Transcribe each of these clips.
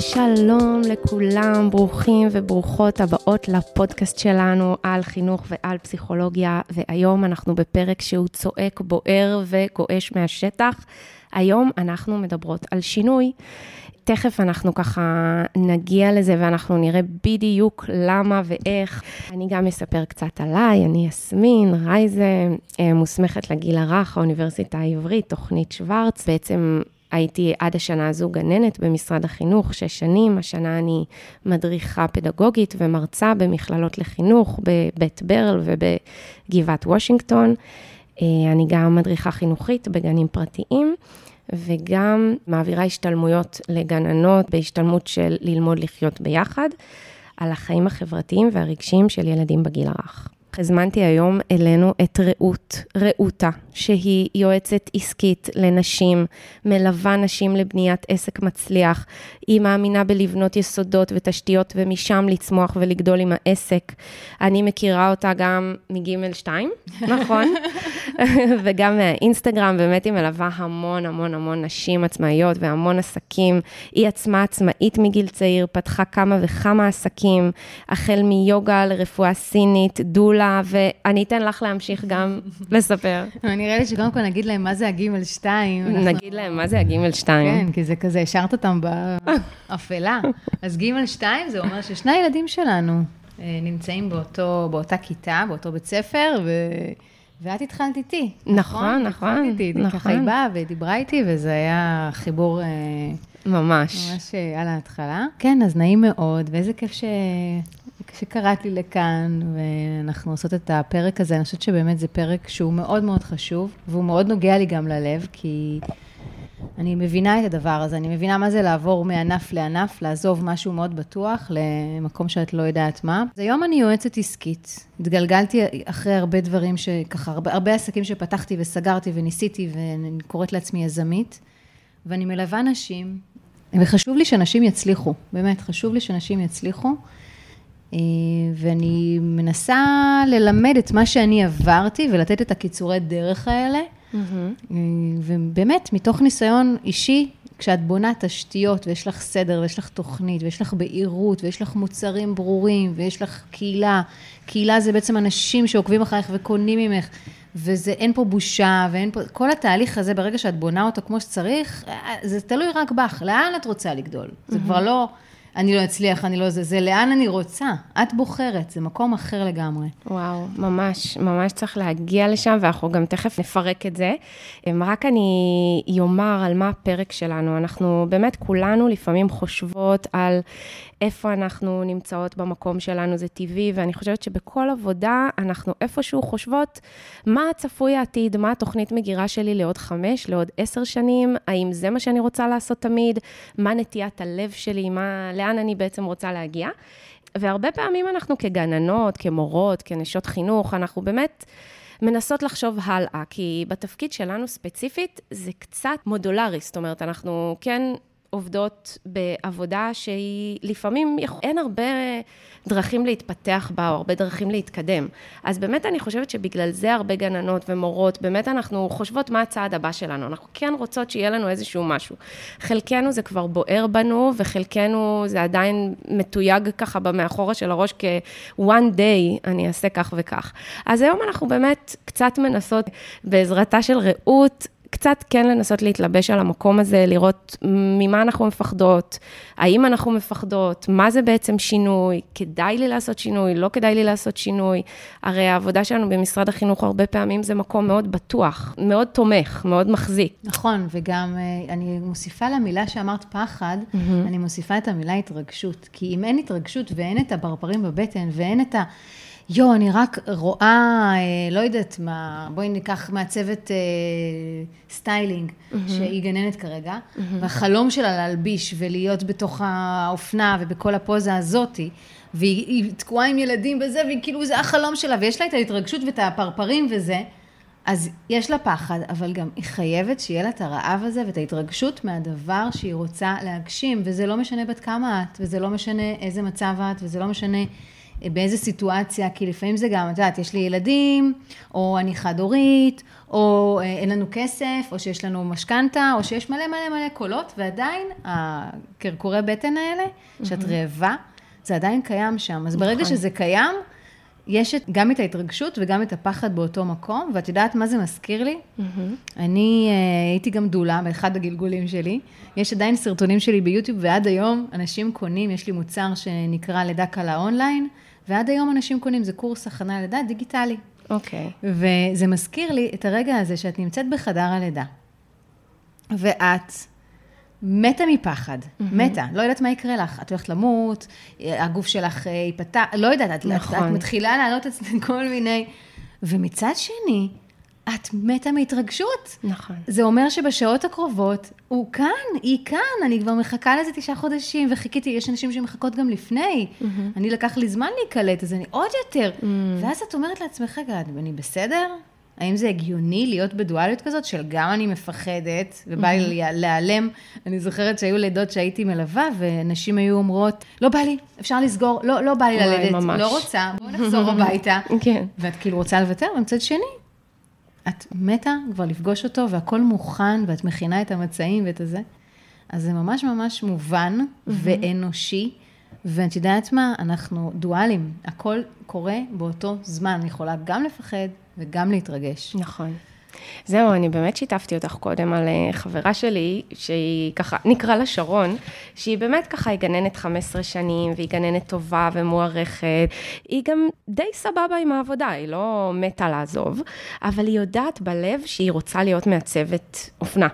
שלום לכולם, ברוכים וברוכות הבאות לפודקאסט שלנו על חינוך ועל פסיכולוגיה, והיום אנחנו בפרק שהוא צועק, בוער וגועש מהשטח. היום אנחנו מדברות על שינוי. תכף אנחנו ככה נגיע לזה ואנחנו נראה בדיוק למה ואיך. אני גם אספר קצת עליי, אני יסמין רייזה, אה, מוסמכת לגיל הרך, האוניברסיטה העברית, תוכנית שוורץ. בעצם הייתי עד השנה הזו גננת במשרד החינוך, שש שנים. השנה אני מדריכה פדגוגית ומרצה במכללות לחינוך בבית ברל ובגבעת וושינגטון. אה, אני גם מדריכה חינוכית בגנים פרטיים. וגם מעבירה השתלמויות לגננות בהשתלמות של ללמוד לחיות ביחד, על החיים החברתיים והרגשיים של ילדים בגיל הרך. הזמנתי היום אלינו את רעות, רעותה, שהיא יועצת עסקית לנשים, מלווה נשים לבניית עסק מצליח. היא מאמינה בלבנות יסודות ותשתיות ומשם לצמוח ולגדול עם העסק. אני מכירה אותה גם מגימל 2, נכון? וגם מהאינסטגרם, באמת היא מלווה המון המון המון נשים עצמאיות והמון עסקים. היא עצמה עצמאית מגיל צעיר, פתחה כמה וכמה עסקים, החל מיוגה לרפואה סינית, דולה, ואני אתן לך להמשיך גם לספר. נראה לי שקודם כל נגיד להם מה זה הגימל 2. נגיד להם מה זה הגימל 2. כן, כי זה כזה, השארת אותם באפלה. אז גימל 2 זה אומר ששני הילדים שלנו אה, נמצאים באותו, באותה כיתה, באותו בית ספר, ו... ואת התחלת איתי. נכון, נכון. התחלת איתי, נכון. ככה היא באה ודיברה איתי, וזה היה חיבור... אה, ממש. ממש אה, על ההתחלה. כן, אז נעים מאוד, ואיזה כיף ש... שקראת לי לכאן, ואנחנו עושות את הפרק הזה, אני חושבת שבאמת זה פרק שהוא מאוד מאוד חשוב, והוא מאוד נוגע לי גם ללב, כי אני מבינה את הדבר הזה, אני מבינה מה זה לעבור מענף לענף, לעזוב משהו מאוד בטוח למקום שאת לא יודעת מה. אז היום אני יועצת עסקית. התגלגלתי אחרי הרבה דברים שככה, הרבה, הרבה עסקים שפתחתי וסגרתי וניסיתי, ואני קוראת לעצמי יזמית, ואני מלווה נשים, וחשוב לי שאנשים יצליחו, באמת, חשוב לי שאנשים יצליחו. אה, ואני מנסה ללמד את מה שאני עברתי ולתת את הקיצורי דרך האלה. Mm-hmm. ובאמת, מתוך ניסיון אישי, כשאת בונה תשתיות ויש לך סדר ויש לך תוכנית ויש לך בהירות ויש לך מוצרים ברורים ויש לך קהילה, קהילה זה בעצם אנשים שעוקבים אחריך וקונים ממך, וזה, אין פה בושה ואין פה, כל התהליך הזה, ברגע שאת בונה אותו כמו שצריך, אה, זה תלוי רק בך, לאן את רוצה לגדול? Mm-hmm. זה כבר לא... אני לא אצליח, אני לא זה, זה לאן אני רוצה. את בוחרת, זה מקום אחר לגמרי. וואו, ממש, ממש צריך להגיע לשם, ואנחנו גם תכף נפרק את זה. אמ, רק אני אומר על מה הפרק שלנו. אנחנו באמת כולנו לפעמים חושבות על איפה אנחנו נמצאות במקום שלנו, זה טבעי, ואני חושבת שבכל עבודה אנחנו איפשהו חושבות מה צפוי העתיד, מה התוכנית מגירה שלי לעוד חמש, לעוד עשר שנים, האם זה מה שאני רוצה לעשות תמיד, מה נטיית הלב שלי, מה, לאן אני בעצם רוצה להגיע. והרבה פעמים אנחנו כגננות, כמורות, כנשות חינוך, אנחנו באמת... מנסות לחשוב הלאה, כי בתפקיד שלנו ספציפית זה קצת מודולרי, זאת אומרת, אנחנו כן עובדות בעבודה שהיא לפעמים, אין הרבה דרכים להתפתח בה, או הרבה דרכים להתקדם. אז באמת אני חושבת שבגלל זה הרבה גננות ומורות, באמת אנחנו חושבות מה הצעד הבא שלנו. אנחנו כן רוצות שיהיה לנו איזשהו משהו. חלקנו זה כבר בוער בנו, וחלקנו זה עדיין מתויג ככה במאחורה של הראש כ-one day אני אעשה כך וכך. אז היום אנחנו באמת קצת מנסות בעזרתה של רעות, קצת כן לנסות להתלבש על המקום הזה, לראות ממה אנחנו מפחדות, האם אנחנו מפחדות, מה זה בעצם שינוי, כדאי לי לעשות שינוי, לא כדאי לי לעשות שינוי. הרי העבודה שלנו במשרד החינוך הרבה פעמים זה מקום מאוד בטוח, מאוד תומך, מאוד מחזיק. נכון, וגם אה, אני מוסיפה למילה שאמרת פחד, mm-hmm. אני מוסיפה את המילה התרגשות. כי אם אין התרגשות ואין את הברברים בבטן ואין את ה... יואו, אני רק רואה, אה, לא יודעת מה, בואי ניקח מעצבת אה, סטיילינג, mm-hmm. שהיא גננת כרגע, mm-hmm. והחלום שלה להלביש ולהיות בתוך האופנה ובכל הפוזה הזאתי, והיא תקועה עם ילדים וזה, והיא כאילו, זה החלום שלה, ויש לה את ההתרגשות ואת הפרפרים וזה, אז יש לה פחד, אבל גם היא חייבת שיהיה לה את הרעב הזה ואת ההתרגשות מהדבר שהיא רוצה להגשים, וזה לא משנה בת כמה את, וזה לא משנה איזה מצב את, וזה לא משנה... באיזה סיטואציה, כי לפעמים זה גם, את יודעת, יש לי ילדים, או אני חד-הורית, או אה, אין לנו כסף, או שיש לנו משכנתה, או שיש מלא מלא מלא קולות, ועדיין הקרקורי בטן האלה, שאת רעבה, זה עדיין קיים שם. אז ברגע נכון. שזה קיים, יש את, גם את ההתרגשות וגם את הפחד באותו מקום, ואת יודעת מה זה מזכיר לי? אני אה, הייתי גם דולה באחד הגלגולים שלי. יש עדיין סרטונים שלי ביוטיוב, ועד היום אנשים קונים, יש לי מוצר שנקרא לידה קלה אונליין, ועד היום אנשים קונים, זה קורס הכנה ללידה דיגיטלי. אוקיי. וזה מזכיר לי את הרגע הזה שאת נמצאת בחדר הלידה, ואת מתה מפחד, מתה, לא יודעת מה יקרה לך, את הולכת למות, הגוף שלך אה, ייפתח, לא יודעת, את, נכון. את, את מתחילה לעלות אצלי כל מיני... ומצד שני, את מתה מהתרגשות. נכון. זה אומר שבשעות הקרובות, הוא כאן, היא כאן, אני כבר מחכה לזה תשעה חודשים, וחיכיתי, יש אנשים שמחכות גם לפני. אני לקח לי זמן להיקלט, אז אני עוד יותר. ואז את אומרת לעצמך, רגע, אני בסדר? האם זה הגיוני להיות בדואליות כזאת, של גם אני מפחדת, ובא לי להיעלם? אני זוכרת שהיו לידות שהייתי מלווה, ונשים היו אומרות, לא בא לי, אפשר לסגור, לא, לא בא לי ללדת, ממש. לא רוצה, בואו נחזור הביתה. כן. ואת כאילו רוצה לוותר, ומצד שני, את מתה כבר לפגוש אותו, והכל מוכן, ואת מכינה את המצעים ואת הזה. אז זה ממש ממש מובן ואנושי, ואת יודעת מה? אנחנו דואלים, הכל קורה באותו זמן. אני יכולה גם לפחד וגם להתרגש. נכון. זהו, אני באמת שיתפתי אותך קודם על אה, חברה שלי, שהיא ככה, נקרא לה שרון, שהיא באמת ככה, היא גננת 15 שנים, והיא גננת טובה ומוערכת. היא גם די סבבה עם העבודה, היא לא מתה לעזוב, אבל היא יודעת בלב שהיא רוצה להיות מעצבת אופנה.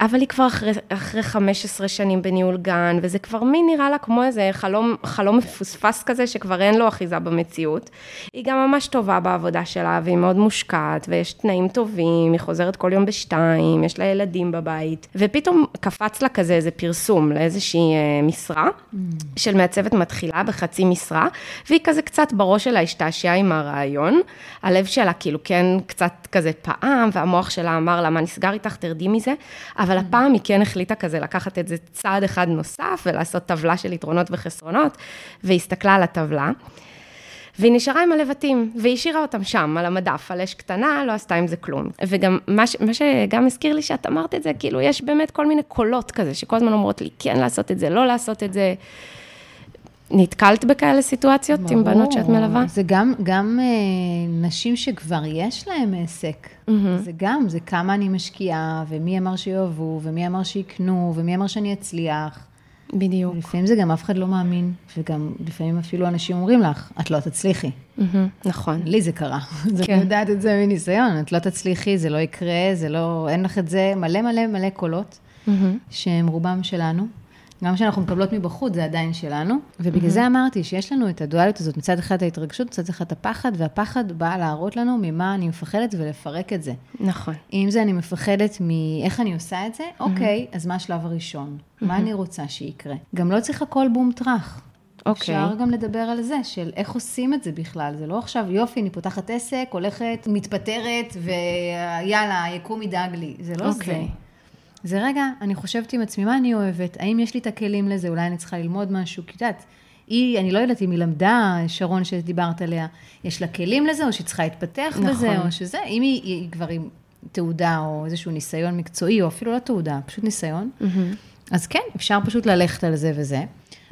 אבל היא כבר אחרי, אחרי 15 שנים בניהול גן, וזה כבר מין נראה לה כמו איזה חלום, חלום מפוספס כזה, שכבר אין לו אחיזה במציאות. היא גם ממש טובה בעבודה שלה, והיא מאוד מושקעת, ויש תנאים טובים, היא חוזרת כל יום בשתיים, יש לה ילדים בבית, ופתאום קפץ לה כזה איזה פרסום לאיזושהי אה, משרה, של מעצבת מתחילה בחצי משרה, והיא כזה קצת בראש שלה השתעשעה עם הרעיון, הלב שלה כאילו כן קצת כזה פעם, והמוח שלה אמר לה, מה נסגר איתך, תרדי מזה, אבל הפעם היא כן החליטה כזה לקחת את זה צעד אחד נוסף, ולעשות טבלה של יתרונות וחסרונות, והסתכלה על הטבלה. והיא נשארה עם הלבטים, והיא השאירה אותם שם, על המדף, על אש קטנה, לא עשתה עם זה כלום. וגם, מה, ש, מה שגם הזכיר לי שאת אמרת את זה, כאילו, יש באמת כל מיני קולות כזה, שכל הזמן אומרות לי, כן לעשות את זה, לא לעשות את זה. נתקלת בכאלה סיטואציות עם בנות שאת מלווה? זה גם, גם אה, נשים שכבר יש להן עסק. זה גם, זה כמה אני משקיעה, ומי אמר שיאהבו, ומי אמר שיקנו, ומי אמר שאני אצליח. בדיוק. לפעמים זה גם אף אחד לא מאמין, וגם לפעמים אפילו אנשים אומרים לך, את לא תצליחי. מהמם, נכון. לי זה קרה. אז כן. אני יודעת את זה מניסיון, את לא תצליחי, זה לא יקרה, זה לא, אין לך את זה, מלא מלא מלא קולות, מהמם. שהם רובם שלנו. גם כשאנחנו מקבלות מבחוץ, זה עדיין שלנו. ובגלל זה אמרתי שיש לנו את הדואליות הזאת, מצד אחד ההתרגשות, מצד אחד הפחד, והפחד בא להראות לנו ממה אני מפחדת ולפרק את זה. נכון. אם זה אני מפחדת מאיך אני עושה את זה, אוקיי, אז מה השלב הראשון? מה אני רוצה שיקרה? גם לא צריך הכל בום טראח. אוקיי. אפשר גם לדבר על זה, של איך עושים את זה בכלל. זה לא עכשיו, יופי, אני פותחת עסק, הולכת, מתפטרת, ויאללה, היקום ידאג לי. זה לא. אוקיי. זה רגע, אני חושבת עם עצמי, מה אני אוהבת? האם יש לי את הכלים לזה? אולי אני צריכה ללמוד משהו? כי את יודעת, היא, אני לא יודעת אם היא למדה, שרון שדיברת עליה, יש לה כלים לזה, או שהיא צריכה להתפתח נכון. בזה, או שזה, אם היא, היא כבר עם תעודה, או איזשהו ניסיון מקצועי, או אפילו לא תעודה, פשוט ניסיון, מהמם. אז כן, אפשר פשוט ללכת על זה וזה.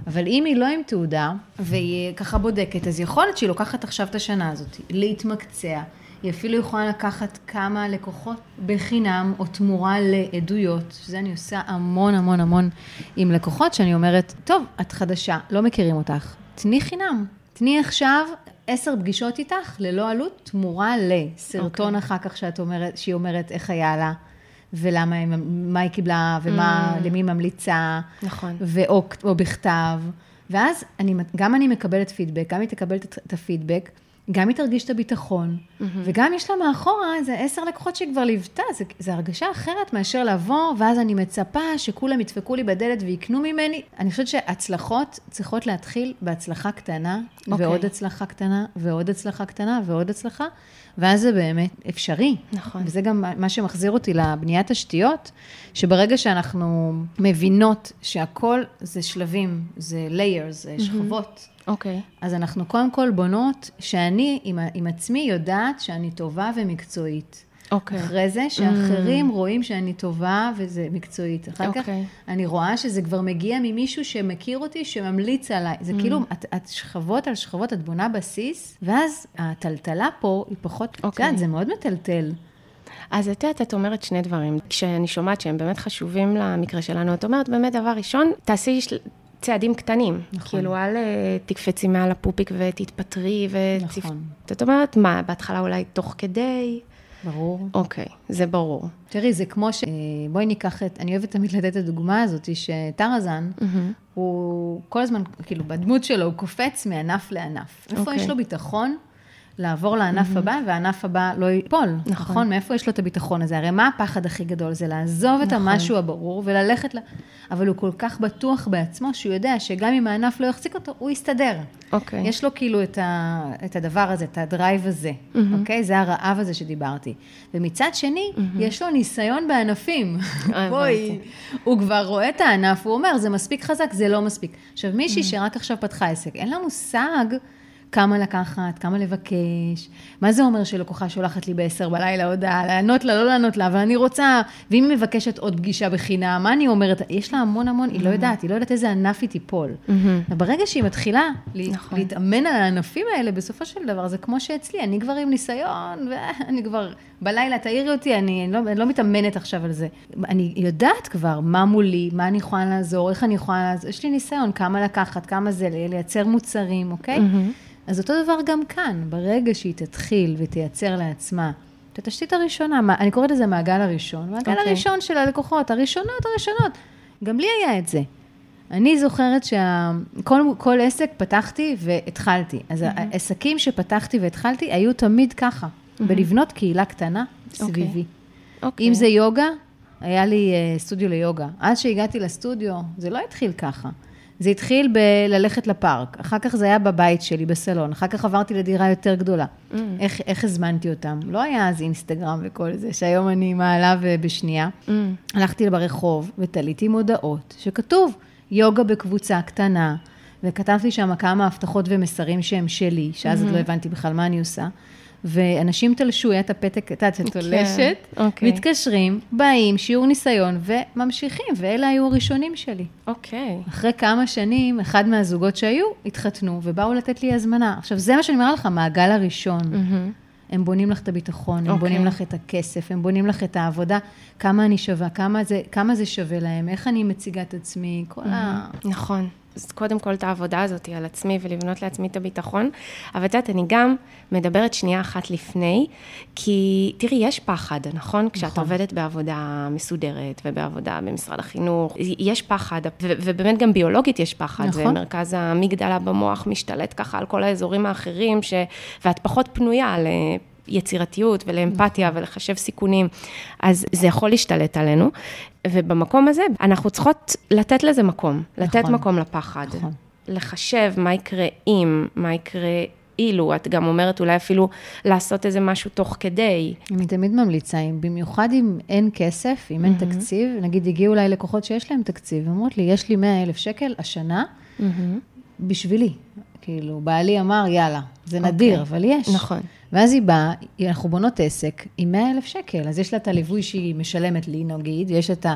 אבל אם היא לא עם תעודה, והיא ככה בודקת, אז יכול להיות שהיא לוקחת עכשיו את השנה הזאת, להתמקצע. היא אפילו יכולה לקחת כמה לקוחות בחינם, או תמורה לעדויות, שזה אני עושה המון המון המון עם לקוחות, שאני אומרת, טוב, את חדשה, לא מכירים אותך, תני חינם. תני עכשיו עשר פגישות איתך, ללא עלות, תמורה לסרטון okay. אחר כך שאת אומרת, שהיא אומרת איך היה לה. ולמה, היא- מה היא קיבלה, ומה, mm. למי ממליצה. נכון. ואו, או בכתב. ואז אני, גם אני מקבלת פידבק, גם היא תקבל את הפידבק, גם היא תרגיש את הביטחון, וגם יש לה מאחורה איזה עשר לקוחות שהיא כבר ליוותה, זו הרגשה אחרת מאשר לבוא, ואז אני מצפה שכולם ידפקו לי בדלת ויקנו ממני. אני חושבת שהצלחות צריכות להתחיל בהצלחה קטנה, okay. אוקיי. ועוד הצלחה קטנה, ועוד הצלחה קטנה, ועוד הצלחה, ואז זה באמת אפשרי. נכון. וזה גם מה שמחזיר אותי לבניית תשתיות, שברגע שאנחנו מבינות שהכל זה שלבים, זה layers, זה שכבות. אוקיי. אז אנחנו קודם כל בונות שאני עם, עם עצמי יודעת שאני טובה ומקצועית. אוקיי. אחרי זה, שאחרים רואים שאני טובה וזה מקצועית. אחר כך אוקיי. אני רואה שזה כבר מגיע ממישהו שמכיר אותי, שממליץ עליי. זה כאילו, את, את שכבות על שכבות, את בונה בסיס, ואז הטלטלה פה היא פחות, את אוקיי. יודעת, זה מאוד מטלטל. אז את יודעת, את אומרת שני דברים. כשאני שומעת שהם באמת חשובים למקרה שלנו, את אומרת, באמת, דבר ראשון, תעשי צעדים קטנים. נכון. כאילו, אל אה, תקפצי מעל הפופיק ותתפטרי וצפ... נכון. את אומרת, מה, בהתחלה אולי תוך כדי? ברור. אוקיי, זה ברור. תראי, זה כמו ש... בואי ניקח את... אני אוהבת תמיד לתת את הדוגמה הזאת, שטרזן, הוא כל הזמן, כאילו, בדמות שלו, הוא קופץ מענף לענף. איפה אוקיי. יש לו ביטחון? לעבור לענף הבא, והענף הבא לא ייפול. נכון. נכון. מאיפה יש לו את הביטחון הזה? הרי מה הפחד הכי גדול? זה לעזוב את נכון. המשהו הברור וללכת ל... אבל הוא כל כך בטוח בעצמו, שהוא יודע שגם אם הענף לא יחזיק אותו, הוא יסתדר. אוקיי. יש לו כאילו את, ה, את הדבר הזה, את הדרייב הזה, אוקיי? זה הרעב הזה שדיברתי. ומצד שני, יש לו ניסיון בענפים. אה, בואי. הוא כבר רואה את הענף, הוא אומר, זה מספיק חזק, זה לא מספיק. עכשיו, מישהי שרק עכשיו פתחה עסק, אין לה מושג כמה לקחת, כמה לבקש, מה זה אומר שלקוחה שולחת לי ב-10 בלילה הודעה, לענות לה, לא לענות לה, אבל אני רוצה, ואם היא מבקשת עוד פגישה בחינם, מה אני אומרת? יש לה המון המון, היא לא יודעת, היא לא יודעת איזה ענף היא תיפול. וברגע שהיא מתחילה לה- נכון. להתאמן על הענפים האלה, בסופו של דבר, זה כמו שאצלי, אני כבר עם ניסיון, ואני כבר, בלילה תעירי אותי, אני, אני, לא, אני לא מתאמנת עכשיו על זה. אני יודעת כבר מה מולי, מה אני יכולה לעזור, איך אני יכולה לעזור, יש לי ניסיון, כמה לקחת, כמה זה, לייצר מוצרים, אוקיי? אז אותו דבר גם כאן, ברגע שהיא תתחיל ותייצר לעצמה את התשתית הראשונה, מה- אני קוראת לזה מעגל הראשון, מעגל אוקיי. הראשון של הלקוחות, הראשונות, הראשונות. גם לי היה את זה. אני זוכרת שכל כל עסק פתחתי והתחלתי. אז העסקים שפתחתי והתחלתי היו תמיד ככה, בלבנות קהילה קטנה סביבי. אוקיי. אם זה יוגה, היה לי אה, סטודיו ליוגה. עד שהגעתי לסטודיו, זה לא התחיל ככה. זה התחיל בללכת לפארק, אחר כך זה היה בבית שלי, בסלון, אחר כך עברתי לדירה יותר גדולה. Mm. איך, איך הזמנתי אותם? לא היה אז אינסטגרם וכל זה, שהיום אני מעלה ו- בשנייה. Mm. הלכתי ברחוב ותליתי מודעות שכתוב יוגה בקבוצה קטנה, וכתבתי שם כמה הבטחות ומסרים שהם שלי, שאז עוד לא הבנתי בכלל מה אני עושה. ואנשים תלשו, את הפתק, את יודעת, שתולשת, אוקיי. מתקשרים, באים, שיעור ניסיון, וממשיכים, ואלה היו הראשונים שלי. אוקיי. אחרי כמה שנים, אחד מהזוגות שהיו, התחתנו, ובאו לתת לי הזמנה. עכשיו, זה מה שאני אומרת לך, המעגל הראשון. מהמם. הם בונים לך את הביטחון, הם אוקיי. בונים לך את הכסף, הם בונים לך את העבודה, כמה אני שווה, כמה זה, כמה זה שווה להם, איך אני מציגה את עצמי, כל ה... נכון. אז קודם כל את העבודה הזאת על עצמי ולבנות לעצמי את הביטחון. אבל את יודעת, אני גם מדברת שנייה אחת לפני, כי תראי, יש פחד, נכון? כשאת נכון. עובדת בעבודה מסודרת ובעבודה במשרד החינוך, יש פחד, ו- ובאמת גם ביולוגית יש פחד. נכון. מרכז המגדלה במוח משתלט ככה על כל האזורים האחרים, ש... ואת פחות פנויה ל... יצירתיות ולאמפתיה ולחשב סיכונים, אז זה יכול להשתלט עלינו. ובמקום הזה, אנחנו צריכות לתת לזה מקום, לתת נכון. מקום לפחד. נכון. לחשב מה יקרה אם, מה יקרה אילו, את גם אומרת אולי אפילו לעשות איזה משהו תוך כדי. אני תמיד ממליצה, אם- במיוחד אם אין כסף, אם אין תקציב, נגיד הגיעו אליי לקוחות שיש להם תקציב, אומרות לי, יש לי 100 אלף שקל השנה בשבילי. כאילו, בעלי אמר, יאללה, זה נדיר, אבל יש. נכון. ואז היא באה, אנחנו בונות עסק עם 100 אלף שקל, אז יש לה את הליווי שהיא משלמת לי, נגיד, יש את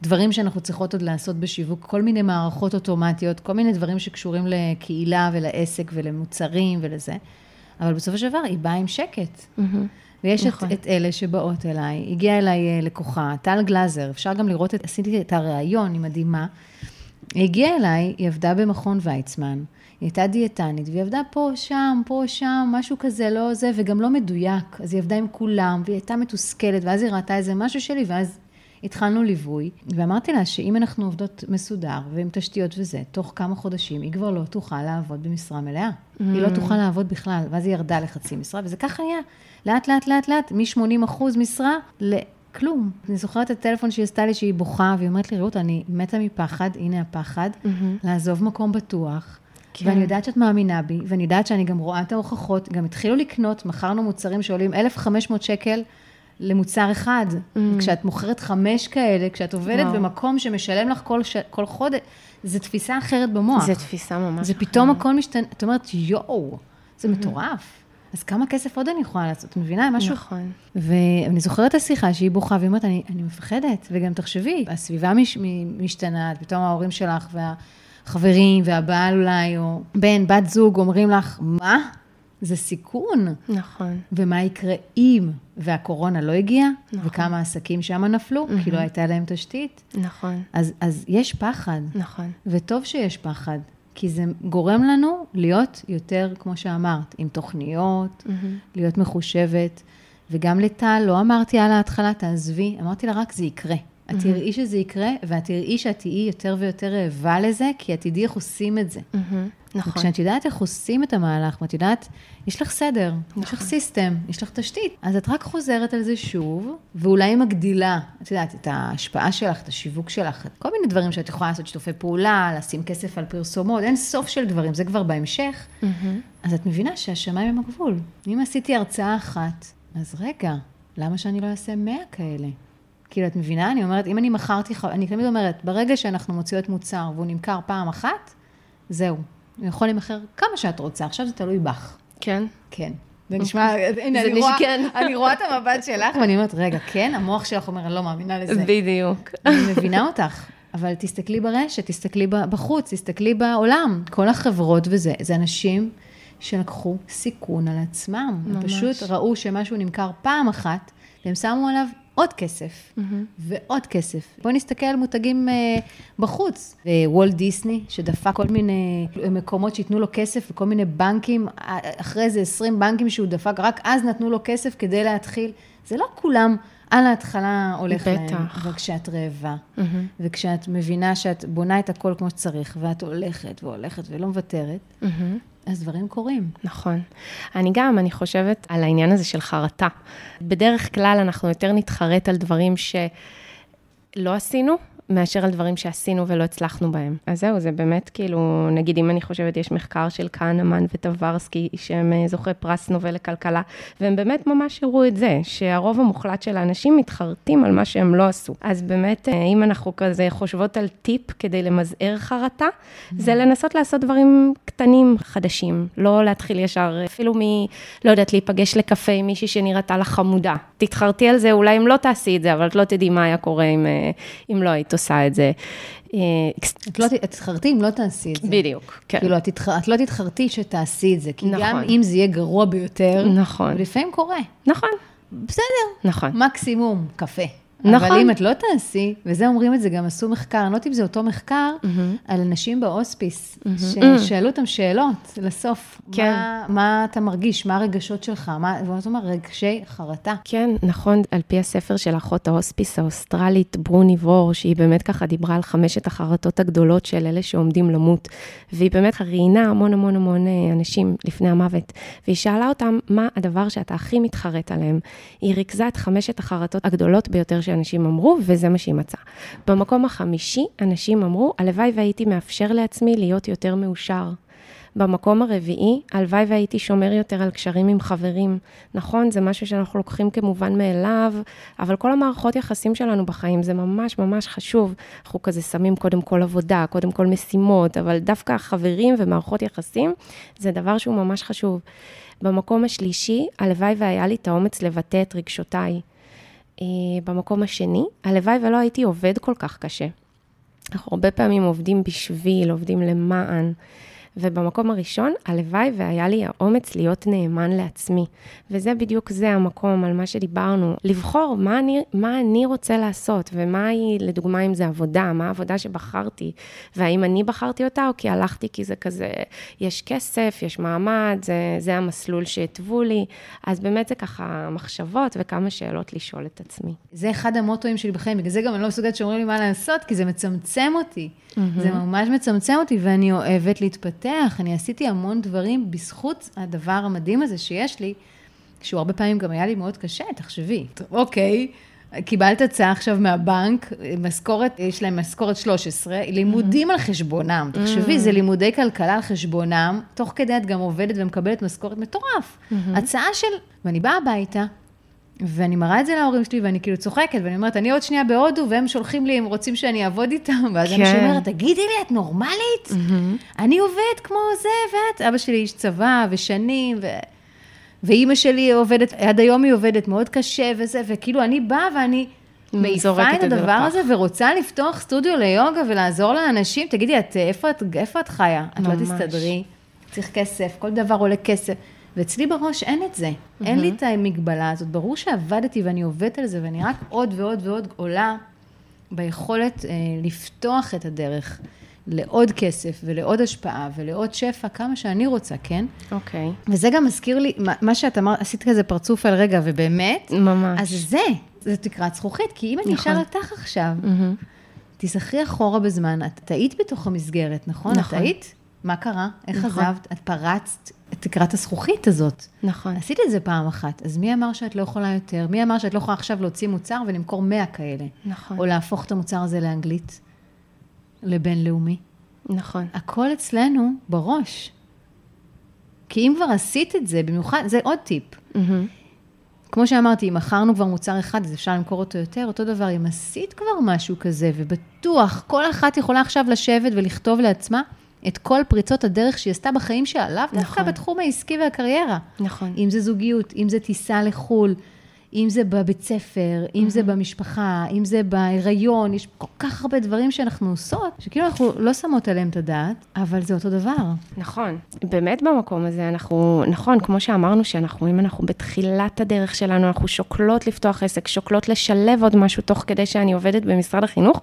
הדברים שאנחנו צריכות עוד לעשות בשיווק, כל מיני מערכות אוטומטיות, כל מיני דברים שקשורים לקהילה ולעסק ולמוצרים ולזה, אבל בסופו של דבר היא באה עם שקט. ויש נכון. את, את אלה שבאות אליי, הגיעה אליי אה, לקוחה, טל גלאזר, אפשר גם לראות, את, עשיתי את הריאיון, היא מדהימה. היא הגיעה אליי, היא עבדה במכון ויצמן, היא הייתה דיאטנית, והיא עבדה פה, שם, פה, שם, משהו כזה, לא זה, וגם לא מדויק. אז היא עבדה עם כולם, והיא הייתה מתוסכלת, ואז היא ראתה איזה משהו שלי, ואז התחלנו ליווי, ואמרתי לה שאם אנחנו עובדות מסודר ועם תשתיות וזה, תוך כמה חודשים היא כבר לא תוכל לעבוד במשרה מלאה. Mm. היא לא תוכל לעבוד בכלל, ואז היא ירדה לחצי משרה, וזה ככה היה. לאט, לאט, לאט, לאט, מ-80 אחוז משרה לכלום. אני זוכרת את הטלפון שהיא עשתה לי שהיא בוכה, והיא אומרת לי, רות, אני מתה מפחד, הנה הפחד, mm-hmm. לעזוב מקום בטוח. כן. ואני יודעת שאת מאמינה בי, ואני יודעת שאני גם רואה את ההוכחות, גם התחילו לקנות, מכרנו מוצרים שעולים 1,500 שקל למוצר אחד. Mm. כשאת מוכרת חמש כאלה, כשאת עובדת וואו. במקום שמשלם לך כל, ש... כל חודש, זו תפיסה אחרת במוח. זו תפיסה ממש זה פתאום הכל משתנה, את אומרת, יואו, זה mm-hmm. מטורף. אז כמה כסף עוד אני יכולה לעשות? את מבינה? משהו... נכון. ואני זוכרת את השיחה שהיא בוכה, והיא אומרת, אני, אני מפחדת, וגם תחשבי, הסביבה מש, משתנה, פתאום ההורים שלך והחברים והבעל אולי, או בן, בת זוג, אומרים לך, מה? זה סיכון. נכון. ומה יקרה אם, והקורונה לא הגיעה, נכון. וכמה עסקים שם נפלו, mm-hmm. כי לא הייתה להם תשתית. נכון. אז, אז יש פחד. נכון. וטוב שיש פחד, כי זה גורם לנו להיות יותר, כמו שאמרת, עם תוכניות, mm-hmm. להיות מחושבת. וגם לטל, לא אמרתי על ההתחלה, תעזבי, אמרתי לה, רק זה יקרה. את mm-hmm. תראי שזה יקרה, ואת תראי שאת תהיי יותר ויותר רעבה לזה, כי את תדעי איך עושים את זה. Mm-hmm. נכון. וכשאת יודעת איך עושים את המהלך, ואת יודעת, יש לך סדר, נכון. יש לך סיסטם, יש לך תשתית, אז את רק חוזרת על זה שוב, ואולי מגדילה, את יודעת, את ההשפעה שלך, את השיווק שלך, כל מיני דברים שאת יכולה לעשות שיתופי פעולה, לשים כסף על פרסומות, אין סוף של דברים, זה כבר בהמשך. Mm-hmm. אז את מבינה שהשמיים הם הגבול. אם עשיתי הרצאה אחת, אז רגע, למה שאני לא אעשה מאה כאלה? כאילו, את מבינה? אני אומרת, אם אני מכרתי, אני תמיד אומרת, ברגע שאנחנו מוציאות מוצר והוא נמכר פעם אחת, זהו. הוא יכול להימכר כמה שאת רוצה, עכשיו זה תלוי בך. כן? כן. זה נשמע, הנה, אני רואה, אני רואה את המבט שלך, ואני אומרת, רגע, כן? המוח שלך אומר, אני לא מאמינה לזה. בדיוק. אני מבינה אותך, אבל תסתכלי ברשת, תסתכלי בחוץ, תסתכלי בעולם. כל החברות וזה, זה אנשים שלקחו סיכון על עצמם. ממש. הם פשוט ראו שמשהו נמכר פעם אחת, והם שמו עליו עוד כסף, mm-hmm. ועוד כסף. בואי נסתכל על מותגים uh, בחוץ. וולט דיסני, שדפק כל מיני מקומות שייתנו לו כסף, וכל מיני בנקים, אחרי איזה 20 בנקים שהוא דפק, רק אז נתנו לו כסף כדי להתחיל. זה לא כולם על ההתחלה הולך בטח. להם. בטח. אבל כשאת רעבה, mm-hmm. וכשאת מבינה שאת בונה את הכל כמו שצריך, ואת הולכת והולכת ולא מוותרת, mm-hmm. אז דברים קורים. נכון. אני גם, אני חושבת על העניין הזה של חרטה. בדרך כלל אנחנו יותר נתחרט על דברים שלא עשינו, מאשר על דברים שעשינו ולא הצלחנו בהם. אז זהו, זה באמת כאילו, נגיד אם אני חושבת, יש מחקר של כהנמן וטברסקי, שהם אה, זוכי פרס נובל לכלכלה, והם באמת ממש הראו את זה, שהרוב המוחלט של האנשים מתחרטים על מה שהם לא עשו. אז באמת, אה, אם אנחנו כזה חושבות על טיפ כדי למזער חרטה, זה לנסות לעשות דברים קטנים חדשים, לא להתחיל ישר, אפילו מ... לא יודעת, להיפגש לקפה עם מישהי שנראתה לך חמודה. תתחרטי על זה, אולי אם לא תעשי את זה, אבל את לא תדעי מה היה קורה אם, אה, אם לא היית עושה את זה. אה, את לא תתחרטי אם לא תעשי את זה. בדיוק, כן. כאילו, את, תתח... את לא תתחרטי שתעשי את זה, כי נכון. גם אם זה יהיה גרוע ביותר, נכון. לפעמים קורה. נכון. בסדר. נכון. מקסימום, קפה. נכון. אבל אם את לא תעשי, וזה אומרים את זה, גם עשו מחקר, אני לא יודעת אם זה אותו מחקר, mm-hmm. על נשים בהוספיס, mm-hmm. ששאלו אותם שאלות לסוף. כן. מה, מה אתה מרגיש? מה הרגשות שלך? מה, ואז הוא אומר, רגשי חרטה. כן, נכון, על פי הספר של אחות ההוספיס האוסטרלית, ברוני וור, שהיא באמת ככה דיברה על חמשת החרטות הגדולות של אלה שעומדים למות, והיא באמת ראיינה המון המון המון אה, אנשים לפני המוות, והיא שאלה אותם, מה הדבר שאתה הכי מתחרט עליהם? היא ריכזה את חמשת החרטות הגדולות ביותר שאנשים אמרו, וזה מה שהיא מצאה. במקום החמישי, אנשים אמרו, הלוואי והייתי מאפשר לעצמי להיות יותר מאושר. במקום הרביעי, הלוואי והייתי שומר יותר על קשרים עם חברים. נכון, זה משהו שאנחנו לוקחים כמובן מאליו, אבל כל המערכות יחסים שלנו בחיים זה ממש ממש חשוב. אנחנו כזה שמים קודם כל עבודה, קודם כל משימות, אבל דווקא חברים ומערכות יחסים זה דבר שהוא ממש חשוב. במקום השלישי, הלוואי והיה לי את האומץ לבטא את רגשותיי. אה, במקום השני, הלוואי ולא הייתי עובד כל כך קשה. אנחנו הרבה פעמים עובדים בשביל, עובדים למען, ובמקום הראשון, הלוואי והיה לי האומץ להיות נאמן לעצמי. וזה בדיוק זה המקום על מה שדיברנו, לבחור מה אני, מה אני רוצה לעשות, ומה היא, לדוגמה, אם זה עבודה, מה העבודה שבחרתי, והאם אני בחרתי אותה, או כי הלכתי כי זה כזה, יש כסף, יש מעמד, זה, זה המסלול שהתוו לי. אז באמת זה ככה מחשבות וכמה שאלות לשאול את עצמי. זה אחד המוטואים שלי בחיים, בגלל זה גם אני לא מסוגלת שאומרים לי מה לעשות, כי זה מצמצם אותי. Mm-hmm. זה ממש מצמצם אותי, ואני אוהבת להתפתח. אני עשיתי המון דברים בזכות הדבר המדהים הזה שיש לי, שהוא הרבה פעמים גם היה לי מאוד קשה, תחשבי. אוקיי. קיבלת הצעה עכשיו מהבנק, משכורת, יש להם משכורת 13, לימודים mm-hmm. על חשבונם. תחשבי, mm-hmm. זה לימודי כלכלה על חשבונם, תוך כדי את גם עובדת ומקבלת משכורת מטורף. Mm-hmm. הצעה של... ואני באה הביתה, ואני מראה את זה להורים שלי, ואני כאילו צוחקת, ואני אומרת, אני עוד שנייה בהודו, והם שולחים לי, הם רוצים שאני אעבוד איתם, ואז כן. אני אומרת, תגידי לי, את נורמלית? Mm-hmm. אני עובד כמו זה, ואת... אבא שלי איש צבא, ושנים, ו... ואימא שלי עובדת, עד היום היא עובדת מאוד קשה וזה, וכאילו אני באה ואני מעיפה את הדבר הזה ורוצה לפתוח סטודיו ליוגה ולעזור לאנשים. תגידי, את, איפה, את, איפה את חיה? את לא תסתדרי, צריך כסף, כל דבר עולה כסף. ואצלי בראש אין את זה, mm-hmm. אין לי את המגבלה הזאת. ברור שעבדתי ואני עובדת על זה, ואני רק עוד ועוד ועוד עולה ביכולת אה, לפתוח את הדרך. לעוד כסף ולעוד השפעה ולעוד שפע, כמה שאני רוצה, כן? אוקיי. Okay. וזה גם מזכיר לי, מה שאת אמרת, עשית כזה פרצוף על רגע, ובאמת, ממש. אז זה, זה תקרת זכוכית, כי אם אני אשאל נכון. אותך עכשיו, mm-hmm. תיזכרי אחורה בזמן, את היית בתוך המסגרת, נכון? נכון. את היית? מה קרה? איך נכון. עזבת? את פרצת את תקרת הזכוכית הזאת. נכון. עשית את זה פעם אחת, אז מי אמר שאת לא יכולה יותר? מי אמר שאת לא יכולה עכשיו להוציא מוצר ולמכור 100 כאלה? נכון. או להפוך את המוצר הזה לאנגלית? לבינלאומי. נכון. הכל אצלנו בראש. כי אם כבר עשית את זה, במיוחד, זה עוד טיפ. Mm-hmm. כמו שאמרתי, אם מכרנו כבר מוצר אחד, אז אפשר למכור אותו יותר. אותו דבר, אם עשית כבר משהו כזה, ובטוח, כל אחת יכולה עכשיו לשבת ולכתוב לעצמה את כל פריצות הדרך שהיא עשתה בחיים שלה, לאו נכון. דווקא בתחום העסקי והקריירה. נכון. אם זה זוגיות, אם זה טיסה לחו"ל, אם זה בבית ספר, אם זה במשפחה, אם זה בהיריון, יש כל כך הרבה דברים שאנחנו עושות, שכאילו אנחנו לא שמות עליהם את הדעת, אבל זה אותו דבר. נכון. באמת במקום הזה אנחנו, נכון, כמו שאמרנו, שאנחנו, אם אנחנו בתחילת הדרך שלנו, אנחנו שוקלות לפתוח עסק, שוקלות לשלב עוד משהו תוך כדי שאני עובדת במשרד החינוך,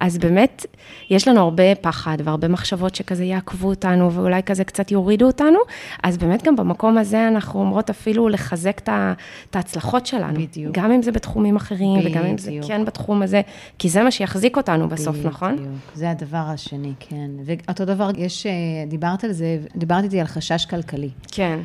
אז באמת, יש לנו הרבה פחד והרבה מחשבות שכזה יעקבו אותנו, ואולי כזה קצת יורידו אותנו, אז באמת גם במקום הזה אנחנו אומרות אפילו לחזק את ההצלחות שלנו. שלנו. בדיוק. גם אם זה בתחומים אחרים, בדיוק. וגם אם זה כן בתחום הזה, כי זה מה שיחזיק אותנו בסוף, בדיוק. נכון? בדיוק, זה הדבר השני, כן. ואותו דבר, יש, אה, דיברת על זה, דיברת איתי על חשש כלכלי. כן.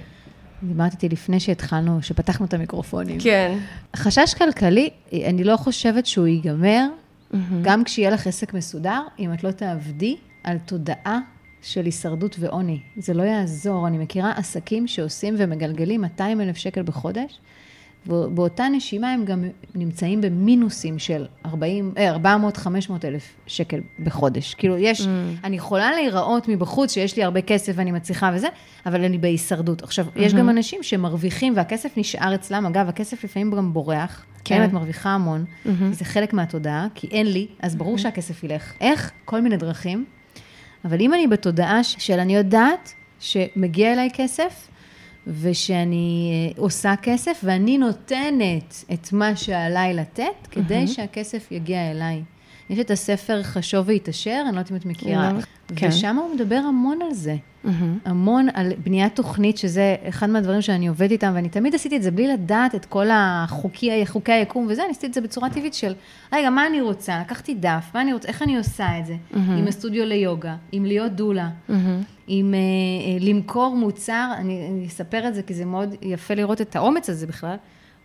דיברת איתי לפני שהתחלנו, שפתחנו את המיקרופונים. כן. חשש כלכלי, אני לא חושבת שהוא ייגמר, mm-hmm. גם כשיהיה לך עסק מסודר, אם את לא תעבדי על תודעה של הישרדות ועוני. זה לא יעזור. אני מכירה עסקים שעושים ומגלגלים 200 אלף שקל בחודש, ובאותה נשימה הם גם נמצאים במינוסים של 400-500 אלף שקל בחודש. כאילו, יש, mm. אני יכולה להיראות מבחוץ שיש לי הרבה כסף ואני מצליחה וזה, אבל אני בהישרדות. עכשיו, mm-hmm. יש גם אנשים שמרוויחים והכסף נשאר אצלם. אגב, הכסף לפעמים גם בורח. כן. את מרוויחה המון, mm-hmm. זה חלק מהתודעה, כי אין לי, אז ברור mm-hmm. שהכסף ילך. איך? כל מיני דרכים. אבל אם אני בתודעה של אני יודעת שמגיע אליי כסף, ושאני אה, עושה כסף, ואני נותנת את מה שעליי לתת, כדי. שהכסף יגיע אליי. יש את הספר חשוב והתעשר, אני לא יודעת אם את מכירה. כן. ושם הוא מדבר המון על זה. Mm-hmm. המון על בניית תוכנית, שזה אחד מהדברים שאני עובדת איתם, ואני תמיד עשיתי את זה בלי לדעת את כל החוקי, חוקי היקום וזה, אני עשיתי את זה בצורה טבעית של, רגע, מה אני רוצה? לקחתי דף, מה אני רוצה, איך אני עושה את זה? Mm-hmm. עם הסטודיו ליוגה, עם להיות דולה, mm-hmm. עם uh, uh, למכור מוצר, אני, אני אספר את זה כי זה מאוד יפה לראות את האומץ הזה בכלל.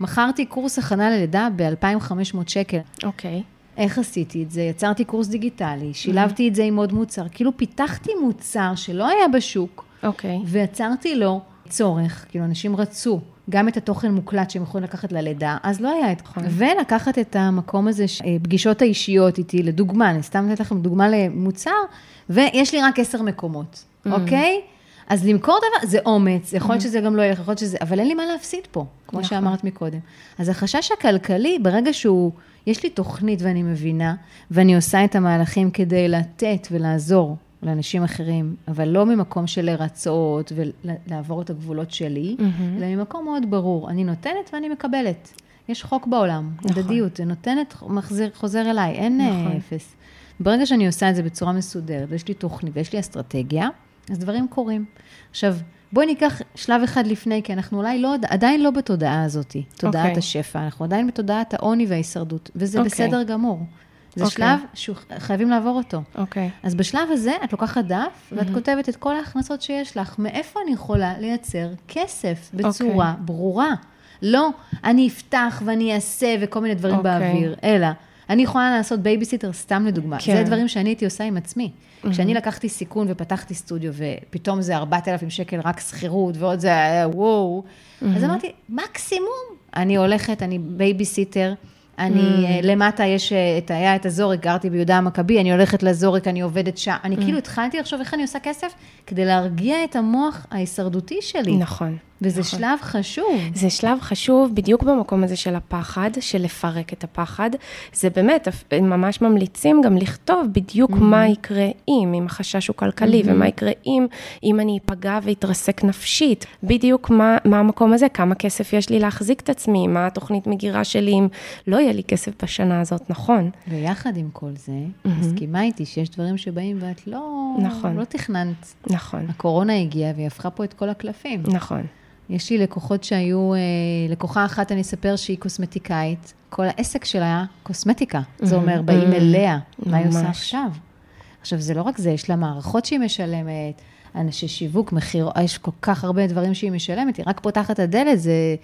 מכרתי קורס הכנה ללידה ב-2,500 שקל. אוקיי. Okay. איך עשיתי את זה? יצרתי קורס דיגיטלי, שילבתי את זה עם עוד מוצר. כאילו פיתחתי מוצר שלא היה בשוק, אוקיי. Okay. ויצרתי לו צורך, כאילו אנשים רצו גם את התוכן מוקלט שהם יכולים לקחת ללידה, אז לא היה את זה. ולקחת את המקום הזה, אה, פגישות האישיות איתי, לדוגמה, אני סתם נותנת לכם דוגמה למוצר, ויש לי רק עשר מקומות, mm-hmm. אוקיי? אז למכור דבר, זה אומץ, יכול להיות mm-hmm. שזה גם לא ילך, יכול להיות שזה, אבל אין לי מה להפסיד פה, כמו נכון. שאמרת מקודם. אז החשש הכלכלי, ברגע שהוא... יש לי תוכנית ואני מבינה, ואני עושה את המהלכים כדי לתת ולעזור לאנשים אחרים, אבל לא ממקום של לרצות ולעבור את הגבולות שלי, מהמם. אלא ממקום מאוד ברור. אני נותנת ואני מקבלת. יש חוק בעולם, נכון. הדדיות, זה נותנת, מחזיר, חוזר אליי, אין אה, נכון. אפס. ברגע שאני עושה את זה בצורה מסודרת, ויש לי תוכנית ויש לי אסטרטגיה, אז דברים קורים. עכשיו, בואי ניקח שלב אחד לפני, כי אנחנו אולי לא, עדיין לא בתודעה הזאת, תודעת אוקיי. השפע, אנחנו עדיין בתודעת העוני וההישרדות, וזה אוקיי. בסדר גמור. זה אוקיי. שלב שחייבים לעבור אותו. אוקיי. אז בשלב הזה, את לוקחת דף, ואת כותבת את כל ההכנסות שיש לך, מאיפה אני יכולה לייצר כסף בצורה אוקיי. ברורה. לא, אני אפתח ואני אעשה וכל מיני דברים אוקיי. באוויר, אלא אני יכולה לעשות בייביסיטר, סתם לדוגמה. כן. זה דברים שאני הייתי עושה עם עצמי. כשאני לקחתי סיכון ופתחתי סטודיו, ופתאום זה 4,000 שקל רק שכירות, ועוד זה היה וואו, אז אמרתי, מקסימום, אני הולכת, אני בייביסיטר, אני, אה, למטה יש, אה, את, היה את הזוריק, גרתי ביהודה המכבי, אני הולכת לזוריק, אני עובדת שעה. אני כאילו התחלתי לחשוב איך אני עושה כסף, כדי להרגיע את המוח ההישרדותי שלי. נכון. וזה נכון. שלב חשוב. זה שלב חשוב בדיוק במקום הזה של הפחד, של לפרק את הפחד. זה באמת, ממש ממליצים גם לכתוב בדיוק מה יקרה אם, אם החשש הוא כלכלי, ומה יקרה אם, אם אני אפגע ואתרסק נפשית. בדיוק מה, מה המקום הזה, כמה כסף יש לי להחזיק את עצמי, מה התוכנית מגירה שלי אם לא יהיה לי כסף בשנה הזאת, נכון. ויחד עם כל זה, מסכימה איתי שיש דברים שבאים ואת לא, נכון. לא תכננת. נכון, הקורונה הגיעה והיא הפכה פה את כל הקלפים. נכון. יש לי לקוחות שהיו, אה, לקוחה אחת, אני אספר שהיא קוסמטיקאית, כל העסק שלה היה קוסמטיקה. זה אומר, באים אליה, מה היא עושה. עכשיו? עכשיו, זה לא רק זה, יש לה מערכות שהיא משלמת, אנשי שיווק, מחיר, יש כל כך הרבה דברים שהיא משלמת, היא רק פותחת את הדלת, זה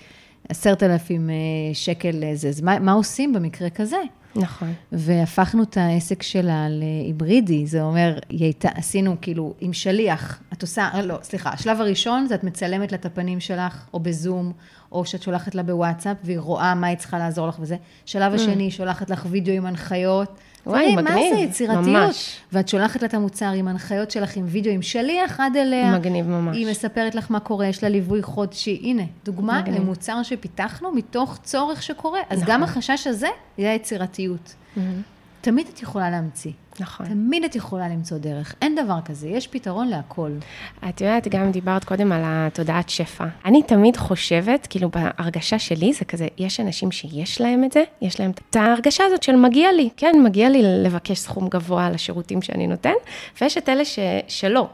עשרת אלפים אה, שקל לזה. אז מה, מה עושים במקרה כזה? נכון. והפכנו את העסק שלה להיברידי, זה אומר, היא הייתה, עשינו כאילו עם שליח, את עושה, אה, לא, סליחה, השלב הראשון זה את מצלמת לה את הפנים שלך, או בזום, או שאת שולחת לה בוואטסאפ, והיא רואה מה היא צריכה לעזור לך וזה. שלב השני, היא שולחת לך וידאו עם הנחיות. וואי, מגניב, מה זה יצירתיות? ממש. ואת שולחת לה את המוצר עם הנחיות שלך, עם וידאו, עם שליח עד אליה. מגניב ממש. היא מספרת לך מה קורה, יש לה ליווי חודשי. הנה, דוגמה מגניב. למוצר שפיתחנו מתוך צורך שקורה. אז נכון. גם החשש הזה, זה היצירתיות. תמיד את יכולה להמציא. נכון. תמיד את יכולה למצוא דרך. אין דבר כזה, יש פתרון להכל. את יודעת, גם דיברת קודם על התודעת שפע. אני תמיד חושבת, כאילו בהרגשה שלי זה כזה, יש אנשים שיש להם את זה, יש להם את ההרגשה הזאת של מגיע לי, כן, מגיע לי לבקש סכום גבוה על השירותים שאני נותן, ויש את אלה ש, שלא.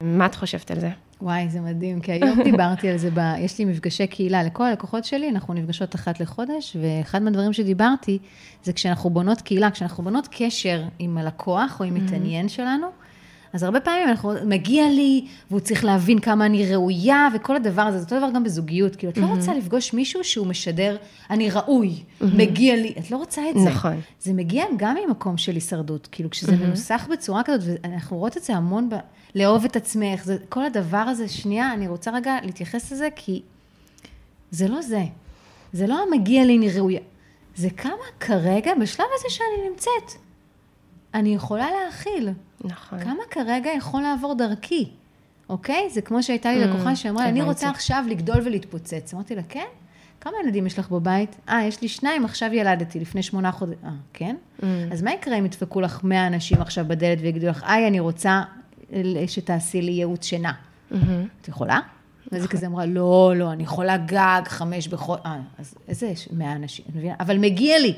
מה את חושבת על זה? וואי, זה מדהים, כי היום דיברתי על זה, ב... יש לי מפגשי קהילה, לכל הלקוחות שלי, אנחנו נפגשות אחת לחודש, ואחד מהדברים שדיברתי, זה כשאנחנו בונות קהילה, כשאנחנו בונות קשר עם הלקוח או עם מתעניין שלנו, אז הרבה פעמים אנחנו, מגיע לי, והוא צריך להבין כמה אני ראויה, וכל הדבר הזה, זה אותו דבר גם בזוגיות, כאילו, את לא רוצה לפגוש מישהו שהוא משדר, אני ראוי, מגיע לי, את לא רוצה את זה. נכון. זה מגיע גם ממקום של הישרדות, כאילו כשזה מנוסח בצורה כזאת, ואנחנו רואות את זה המון, ב... לאהוב את עצמך, זה, כל הדבר הזה, שנייה, אני רוצה רגע להתייחס לזה, כי זה לא זה. זה לא המגיע לי, אני ראויה. זה כמה כרגע, בשלב הזה שאני נמצאת, אני יכולה להכיל. נכון. כמה כרגע יכול לעבור דרכי, אוקיי? זה כמו שהייתה לי לקוחה שאמרה, אני. רוצה עכשיו לגדול ולהתפוצץ. אמרתי לה, כן? כמה ילדים יש לך בבית? אה, יש לי שניים, עכשיו ילדתי, לפני שמונה חודשים. אה, כן? אז מה יקרה אם ידפקו לך 100 אנשים עכשיו בדלת ויגידו לך, היי, אני רוצה שתעשי לי ייעוץ שינה. את יכולה? ואז היא כזה אמרה, לא, לא, אני יכולה גג חמש בכל... אה, אז איזה 100 אנשים, את מבינה? אבל מגיע לי.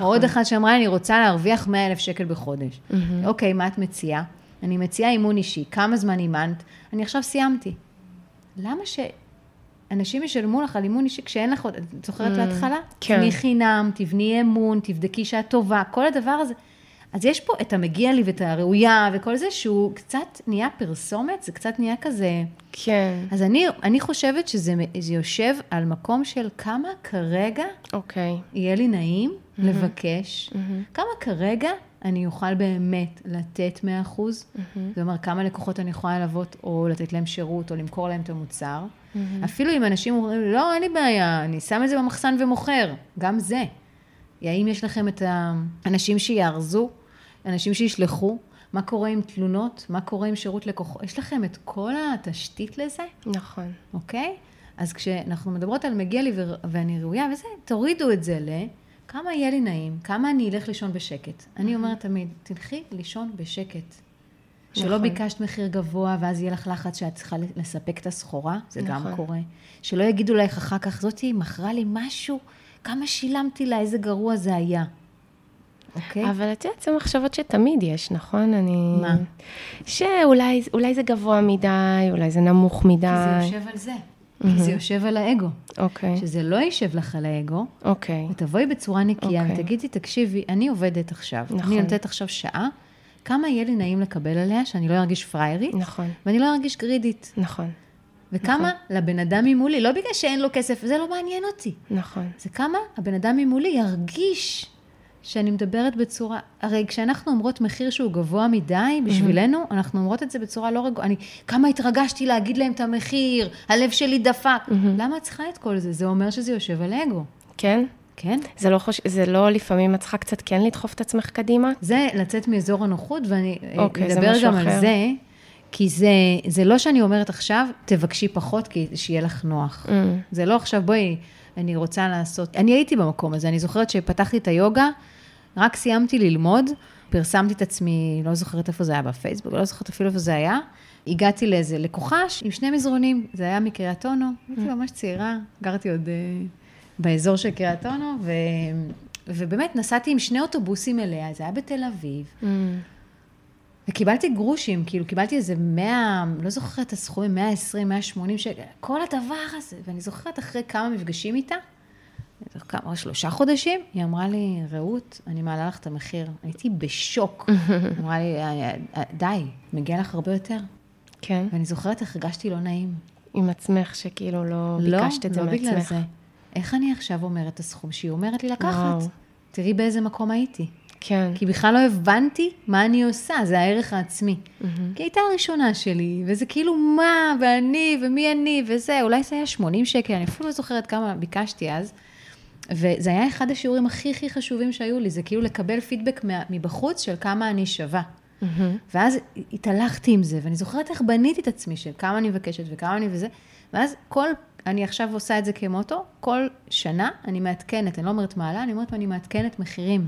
או עוד אחת שאמרה, אני רוצה להרוויח 100 אלף שקל בחודש. אוקיי, מה את מציעה? אני מציעה אימון אישי. כמה זמן אימנת? אני עכשיו סיימתי. למה שאנשים ישלמו לך על אימון אישי כשאין לך עוד... את זוכרת להתחלה? כן. תבני חינם, תבני אמון, תבדקי שאת טובה, כל הדבר הזה. אז יש פה את המגיע לי ואת הראויה וכל זה, שהוא קצת נהיה פרסומת, זה קצת נהיה כזה... כן, אז אני, אני חושבת שזה זה יושב על מקום של כמה כרגע אוקיי. יהיה לי נעים mm-hmm. לבקש, mm-hmm. כמה כרגע אני אוכל באמת לתת 100%, mm-hmm. זה אומר כמה לקוחות אני יכולה ללוות או לתת להם שירות או למכור להם את המוצר. Mm-hmm. אפילו אם אנשים אומרים, לא, אין לי בעיה, אני שם את זה במחסן ומוכר, גם זה. האם יש לכם את האנשים שיארזו, אנשים שישלחו, מה קורה עם תלונות, מה קורה עם שירות לקוחות, יש לכם את כל התשתית לזה? נכון. אוקיי? אז כשאנחנו מדברות על מגיע לי ו- ואני ראויה וזה, תורידו את זה ל... כמה יהיה לי נעים, כמה אני אלך לישון בשקט. אני אומרת תמיד, תלכי לישון בשקט. שלא נכון. ביקשת מחיר גבוה, ואז יהיה לך לחץ שאת צריכה לספק את הסחורה, זה גם נכון. קורה. שלא יגידו לך אחר כך, זאתי מכרה לי משהו, כמה שילמתי לה, איזה גרוע זה היה. אוקיי? אבל את יודעת, זה מחשבות שתמיד יש, נכון? אני... מה? שאולי אולי זה גבוה מדי, אולי זה נמוך מדי. כי זה יושב על זה. כי זה יושב על האגו. אוקיי, שזה לא יישב לך על האגו, אוקיי. ותבואי בצורה נקייה אוקיי. ותגידי, תקשיבי, אני עובדת עכשיו. נכון. אני נותנת עכשיו שעה, כמה יהיה לי נעים לקבל עליה, שאני לא ארגיש פריירית, נכון, ואני לא ארגיש גרידית. נכון, וכמה לבן אדם ממולי, לא בגלל שאין לו כסף, זה לא מעניין אותי. נכון. זה כמה הבן אדם ממולי ירגיש שאני מדברת בצורה... הרי כשאנחנו אומרות מחיר שהוא גבוה מדי בשבילנו, אנחנו אומרות את זה בצורה לא רגועה. אני, כמה התרגשתי להגיד להם את המחיר, הלב שלי דפק. למה את צריכה את כל זה? זה אומר שזה יושב על אגו, כן? כן? זה לא, חוש... זה לא לפעמים את צריכה קצת כן לדחוף את עצמך קדימה? זה לצאת מאזור הנוחות, ואני אה, אוקיי, אדבר גם אחר. על זה, כי זה, זה לא שאני אומרת עכשיו, תבקשי פחות, כי שיהיה לך נוח. Mm. זה לא עכשיו, בואי, אני רוצה לעשות... אני הייתי במקום הזה, אני זוכרת שפתחתי את היוגה, רק סיימתי ללמוד, פרסמתי את עצמי, לא זוכרת איפה זה היה, בפייסבוק, לא זוכרת אפילו איפה זה היה. הגעתי לאיזה לקוחה עם שני מזרונים, זה היה מקריית אונו, הייתי ממש צעירה, גרתי עוד אה, באזור של קריית אונו, ו... ובאמת נסעתי עם שני אוטובוסים אליה, זה היה בתל אביב, Mm. וקיבלתי גרושים, כאילו קיבלתי איזה 100, לא זוכרת את הסכומים, 120, 180 שקל, כל הדבר הזה. ואני זוכרת אחרי כמה מפגשים איתה, כמה, שלושה חודשים, היא אמרה לי, רעות, אני מעלה לך את המחיר. הייתי בשוק. היא אמרה לי, "אה, אה, די, מגיע לך הרבה יותר. כן, ואני זוכרת איך הרגשתי לא נעים. עם עצמך, שכאילו לא לא, ביקשת את זה לא מעצמך. בגלל זה. איך אני עכשיו אומרת את הסכום שהיא אומרת לי לקחת? וואו. תראי באיזה מקום הייתי. כן, כי בכלל לא הבנתי מה אני עושה, זה הערך העצמי. כי היא הייתה הראשונה שלי, וזה כאילו מה, ואני, ומי אני, וזה, אולי זה היה 80 שקל, אני אפילו לא זוכרת כמה ביקשתי אז. וזה היה אחד השיעורים הכי הכי חשובים שהיו לי, זה כאילו לקבל פידבק מבחוץ של כמה אני שווה. ואז התהלכתי עם זה, ואני זוכרת איך בניתי את עצמי, של כמה אני מבקשת וכמה אני וזה, ואז כל, אני עכשיו עושה את זה כמוטו, כל שנה אני מעדכנת, אני לא אומרת מעלה, אני אומרת אני מעדכנת מחירים.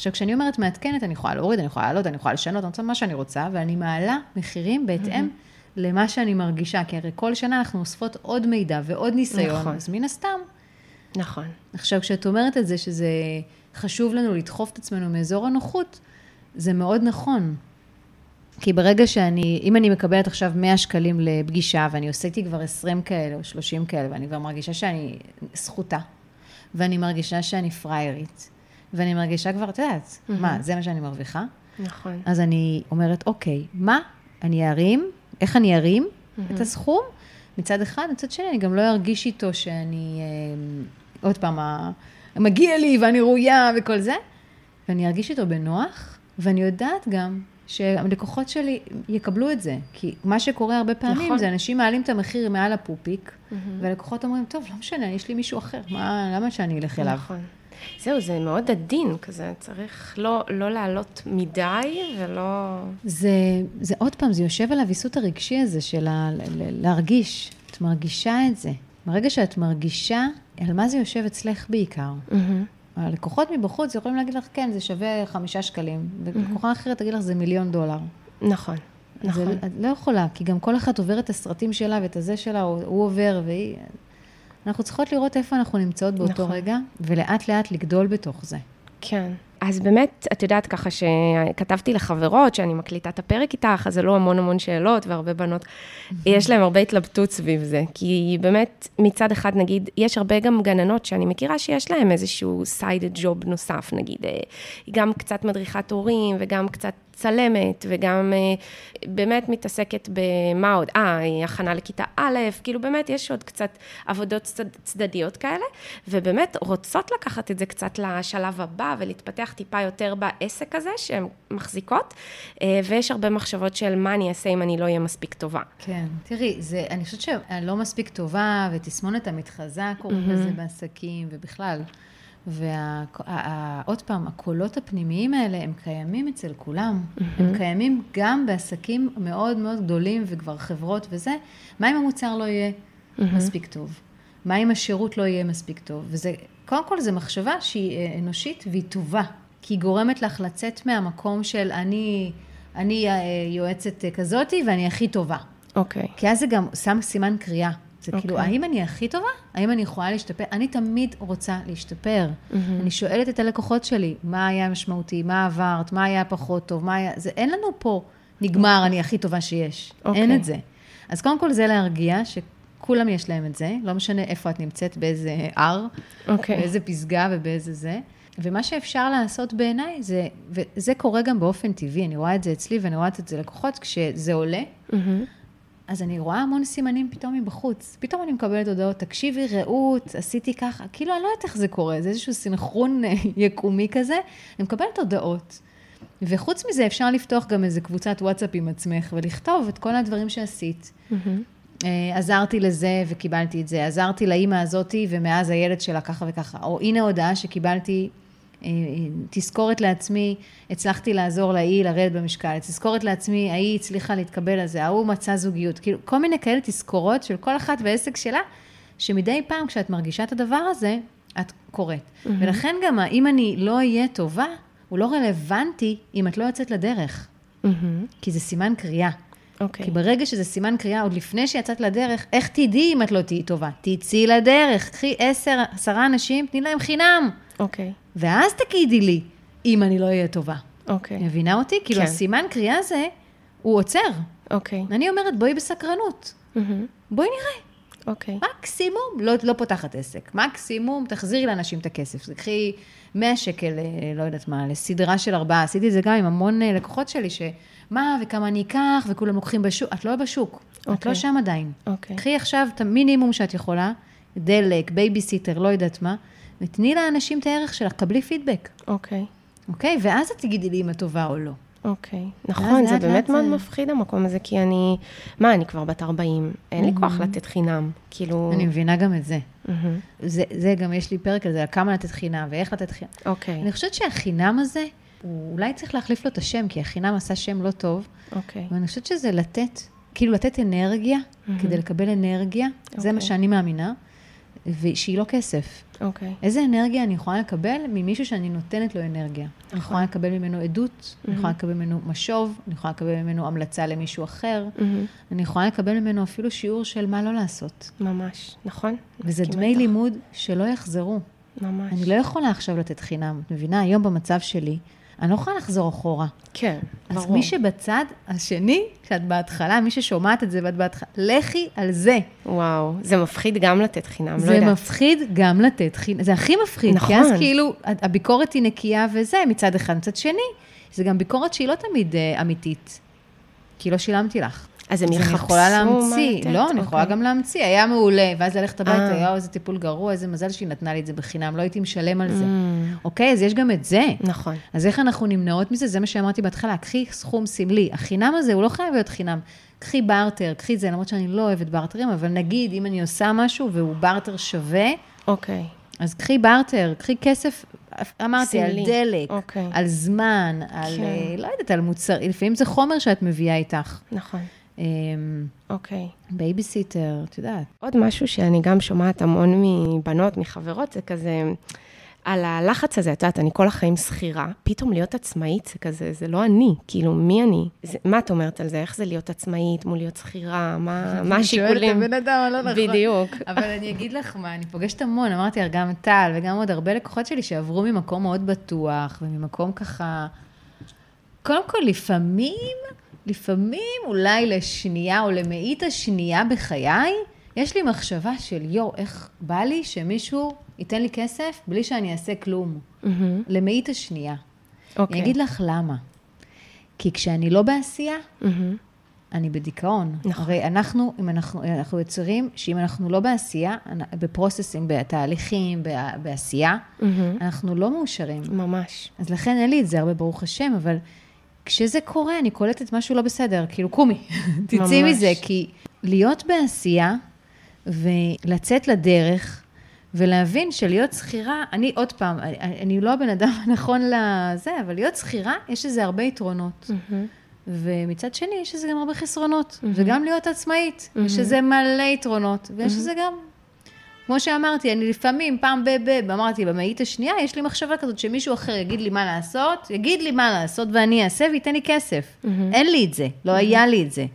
עכשיו, כשאני אומרת מעדכנת, אני יכולה להוריד, אני יכולה לעלות, אני יכולה לשנות, אני רוצה מה שאני רוצה, ואני מעלה מחירים בהתאם למה שאני מרגישה, כי הרי כל שנה אנחנו אוספות עוד מידע ועוד ניסיון, נכון. אז מן הסתם. נכון. עכשיו, כשאת אומרת את זה, שזה חשוב לנו לדחוף את עצמנו מאזור הנוחות, זה מאוד נכון. כי ברגע שאני, אם אני מקבלת עכשיו 100 שקלים לפגישה, ואני עושה איתי כבר 20 כאלה או 30 כאלה, ואני כבר מרגישה שאני זכותה, ואני מרגישה שאני פריירית, ואני מרגישה כבר, את יודעת, מה, זה מה שאני מרוויחה? נכון. אז אני אומרת, אוקיי, מה אני ארים, איך אני ארים את הסכום? מצד אחד, מצד שני, אני גם לא ארגיש איתו שאני, אה, עוד פעם, מגיע לי ואני ראויה וכל זה, ואני ארגיש איתו בנוח, ואני יודעת גם שהלקוחות שלי יקבלו את זה. כי מה שקורה הרבה פעמים, נכון. זה אנשים מעלים את המחיר מעל הפופיק, והלקוחות אומרים, טוב, לא משנה, יש לי מישהו אחר, מה, למה שאני אלך אליו? נכון. זהו, זה מאוד עדין כזה, צריך לא, לא לעלות מדי ולא... זה, זה עוד פעם, זה יושב על הוויסות הרגשי הזה של ה, ל- ל- להרגיש. את מרגישה את זה. ברגע שאת מרגישה, על מה זה יושב אצלך בעיקר? הלקוחות מבחוץ יכולים להגיד לך, כן, זה שווה חמישה שקלים, ולקוחה אחרת תגיד לך, זה מיליון דולר. נכון, נכון. זה, את לא יכולה, כי גם כל אחת עוברת את הסרטים שלה ואת הזה שלה, הוא, הוא עובר והיא... אנחנו צריכות לראות איפה אנחנו נמצאות באותו נכון. רגע, ולאט לאט לגדול בתוך זה. כן. אז באמת, את יודעת ככה שכתבתי לחברות שאני מקליטה את הפרק איתך, אז זה לא המון המון שאלות והרבה בנות, יש להן הרבה התלבטות סביב זה. כי באמת, מצד אחד, נגיד, יש הרבה גם גננות שאני מכירה שיש להן איזשהו סייד ג'וב נוסף, נגיד, אה, היא גם קצת מדריכת הורים וגם קצת צלמת, וגם אה, באמת מתעסקת במה עוד, אה, הכנה לכיתה א', כאילו באמת יש עוד קצת עבודות צד, צדדיות כאלה, ובאמת רוצות לקחת את זה קצת לשלב הבא ולהתפתח טיפה יותר בעסק הזה שהן מחזיקות, אה, ויש הרבה מחשבות של מה אני אעשה אם אני לא אהיה מספיק טובה. כן, תראי, זה, אני חושבת שאני לא מספיק טובה, ותסמונת המתחזה קוראים לזה בעסקים, ובכלל. ועוד פעם, הקולות הפנימיים האלה, הם קיימים אצל כולם. הם קיימים גם בעסקים מאוד מאוד גדולים, וכבר חברות וזה. מה אם המוצר לא יהיה מספיק טוב? מה אם השירות לא יהיה מספיק טוב? וזה, קודם כל, זו מחשבה שהיא אה, אנושית והיא טובה, כי היא גורמת לך לצאת מהמקום של אני אני אה, יועצת אה, כזאתי ואני הכי טובה. אוקיי. כי אז זה גם שם סימן קריאה. זה כאילו, אוקיי. האם אני הכי טובה? האם אני יכולה להשתפר? אני תמיד רוצה להשתפר. אני שואלת את הלקוחות שלי, מה היה משמעותי, מה עברת, מה היה פחות טוב, מה היה... זה, אין לנו פה נגמר, אני הכי טובה שיש. אוקיי. אין את זה. אז קודם כל זה להרגיע, שכולם יש להם את זה, לא משנה איפה את נמצאת, באיזה הר, אוקיי. באיזה פסגה ובאיזה זה. ומה שאפשר לעשות בעיניי, זה, וזה קורה גם באופן טבעי, אני רואה את זה אצלי ואני רואה את זה לקוחות, כשזה עולה, מהמם. אז אני רואה המון סימנים פתאום מבחוץ. פתאום אני מקבלת הודעות, תקשיבי, רעות, עשיתי ככה. כאילו, אני לא יודעת איך זה קורה, זה איזשהו סינכרון אה, יקומי כזה. אני מקבלת הודעות. וחוץ מזה, אפשר לפתוח גם איזה קבוצת וואטסאפ עם עצמך, ולכתוב את כל הדברים שעשית. מהמם. אה, עזרתי לזה וקיבלתי את זה, עזרתי לאימא הזאתי ומאז הילד שלה ככה וככה. או הנה הודעה שקיבלתי, תזכורת לעצמי, הצלחתי לעזור להיא לרדת במשקל, תזכורת לעצמי, ההיא הצליחה להתקבל על זה, ההוא מצא זוגיות. כאילו, כל מיני כאלה תזכורות של כל אחת והעסק שלה, שמדי פעם כשאת מרגישה את הדבר הזה, את קוראת. ולכן גם, אם אני לא אהיה טובה, הוא לא רלוונטי אם את לא יוצאת לדרך, מהמם. כי זה סימן קריאה. אוקיי. כי ברגע שזה סימן קריאה, עוד לפני שיצאת לדרך, איך תדעי אם את לא תהיי טובה? תצאי לדרך, קחי עשר, עשרה אנשים, תני להם חינם. אוקיי. ואז תגידי לי, אם אני לא אהיה טובה. אוקיי. מבינה אותי? כאילו, כן. הסימן קריאה הזה, הוא עוצר. אוקיי. אני אומרת, בואי בסקרנות. מהמם. בואי נראה. אוקיי. מקסימום, לא, לא פותחת עסק. מקסימום, תחזירי לאנשים את הכסף. תקחי 100 שקל, אה, לא יודעת מה, לסדרה של ארבעה. עשיתי את זה גם עם המון אה, לקוחות שלי, שמה וכמה אני אקח, וכולם לוקחים בשוק. את לא בשוק. את אוקיי. לא שם עדיין. אוקיי. קחי עכשיו את המינימום שאת יכולה, דלק, בייביסיטר, לא יודעת מה, ותני לאנשים את הערך שלך, קבלי פידבק, אוקיי. אוקיי? ואז את תגידי לי אם את טובה או לא. אוקיי. נכון, זה באמת מאוד מפחיד המקום הזה, כי אני... מה, אני כבר בת 40, אין לי כוח לתת חינם. כאילו... אני מבינה גם את זה. מהמם. זה, זה גם, יש לי פרק על זה, על כמה לתת חינם ואיך לתת חינם. אוקיי. אני חושבת שהחינם הזה, אולי צריך להחליף לו את השם, כי החינם עשה שם לא טוב, אוקיי. ואני חושבת שזה לתת, כאילו לתת אנרגיה, כדי לקבל אנרגיה, זה מה אוקיי. שאני מאמינה, ושהיא לא כסף. אוקיי. איזה אנרגיה אני יכולה לקבל ממישהו שאני נותנת לו אנרגיה. אני יכולה לקבל ממנו עדות, אני יכולה לקבל ממנו משוב, אני יכולה לקבל ממנו המלצה למישהו אחר, מהמם. אני יכולה לקבל ממנו אפילו שיעור של מה לא לעשות. ממש, נכון? וזה דמי. לימוד שלא יחזרו. ממש. אני לא יכולה עכשיו לתת חינם. את מבינה, היום במצב שלי, אני לא יכולה לחזור אחורה. כן, אז ברור. מי שבצד השני, כשאת בהתחלה, מי ששומעת את זה ואת בהתחלה, לכי על זה. וואו, זה מפחיד גם לתת חינם, לא זה יודעת. מפחיד גם לתת חינם, זה הכי מפחיד. כי אז נכון. כאילו, הביקורת היא נקייה וזה, מצד אחד. מצד שני, זה גם ביקורת שהיא לא תמיד אה, אמיתית. כי לא שילמתי לך. אז הם אז אני יחפשו יכולה מה להמציא. לא, אני יכולה אוקיי. גם להמציא, היה מעולה, ואז ללכת הביתה, אה. יואו, איזה טיפול גרוע, איזה מזל שהיא נתנה לי את זה בחינם, לא הייתי משלם על זה. Mm, אוקיי, אז יש גם את זה. נכון. אז איך אנחנו נמנעות מזה? זה מה שאמרתי בהתחלה, קחי סכום סמלי. החינם הזה, הוא לא חייב להיות חינם. קחי בארטר, קחי זה, למרות שאני לא אוהבת בארטרים, אבל נגיד, אם אני עושה משהו והוא בארטר שווה, אוקיי. אז קחי בארטר, קחי כסף, אמרתי, על סמלי. דלק, אוקיי. על זמן, על, כן. אה, לא יודעת, על מוצר, לפעמים זה חומר שאת מביאה איתך. נכון. אמ, אוקיי. בייביסיטר, את יודעת. עוד משהו שאני גם שומעת המון מבנות, מחברות, זה כזה, על הלחץ הזה, את יודעת, אני כל החיים שכירה, פתאום להיות עצמאית זה כזה, זה לא אני, כאילו, מי אני? זה, מה את אומרת על זה? איך זה להיות עצמאית מול להיות שכירה? מה, מה השיקולים? אדם הלא נכון. בדיוק. אבל אני אגיד לך מה, אני פוגשת המון, אמרתי, גם טל וגם עוד הרבה לקוחות שלי שעברו ממקום מאוד בטוח, וממקום ככה... קודם כל, לפעמים, לפעמים אולי לשנייה או למאית השנייה בחיי, יש לי מחשבה של יואו, איך בא לי שמישהו ייתן לי כסף בלי שאני אעשה כלום. מהמם. למאית השנייה. אוקיי. אני אגיד לך למה. כי כשאני לא בעשייה, מהמם. אני בדיכאון. נכון. הרי אנחנו, אם אנחנו, אנחנו יוצרים שאם אנחנו לא בעשייה, בפרוססים, בתהליכים, בעשייה, מהמם. אנחנו לא מאושרים. ממש. אז לכן אין לי את זה הרבה, ברוך השם, אבל כשזה קורה, אני קולטת משהו לא בסדר, כאילו, קומי, תצאי. מזה, כי להיות בעשייה ולצאת לדרך, ולהבין שלהיות שכירה, אני עוד פעם, אני, אני לא הבן אדם הנכון לזה, אבל להיות שכירה, יש לזה הרבה יתרונות. ומצד שני, יש לזה גם הרבה חסרונות. וגם להיות עצמאית, יש. לזה מלא יתרונות, ויש לזה גם כמו שאמרתי, אני לפעמים, פעם ב... ב... אמרתי, במאית השנייה, יש לי מחשבה כזאת שמישהו אחר יגיד לי מה לעשות, יגיד לי מה לעשות ואני אעשה וייתן לי כסף. אין לי את זה, לא היה לי את זה.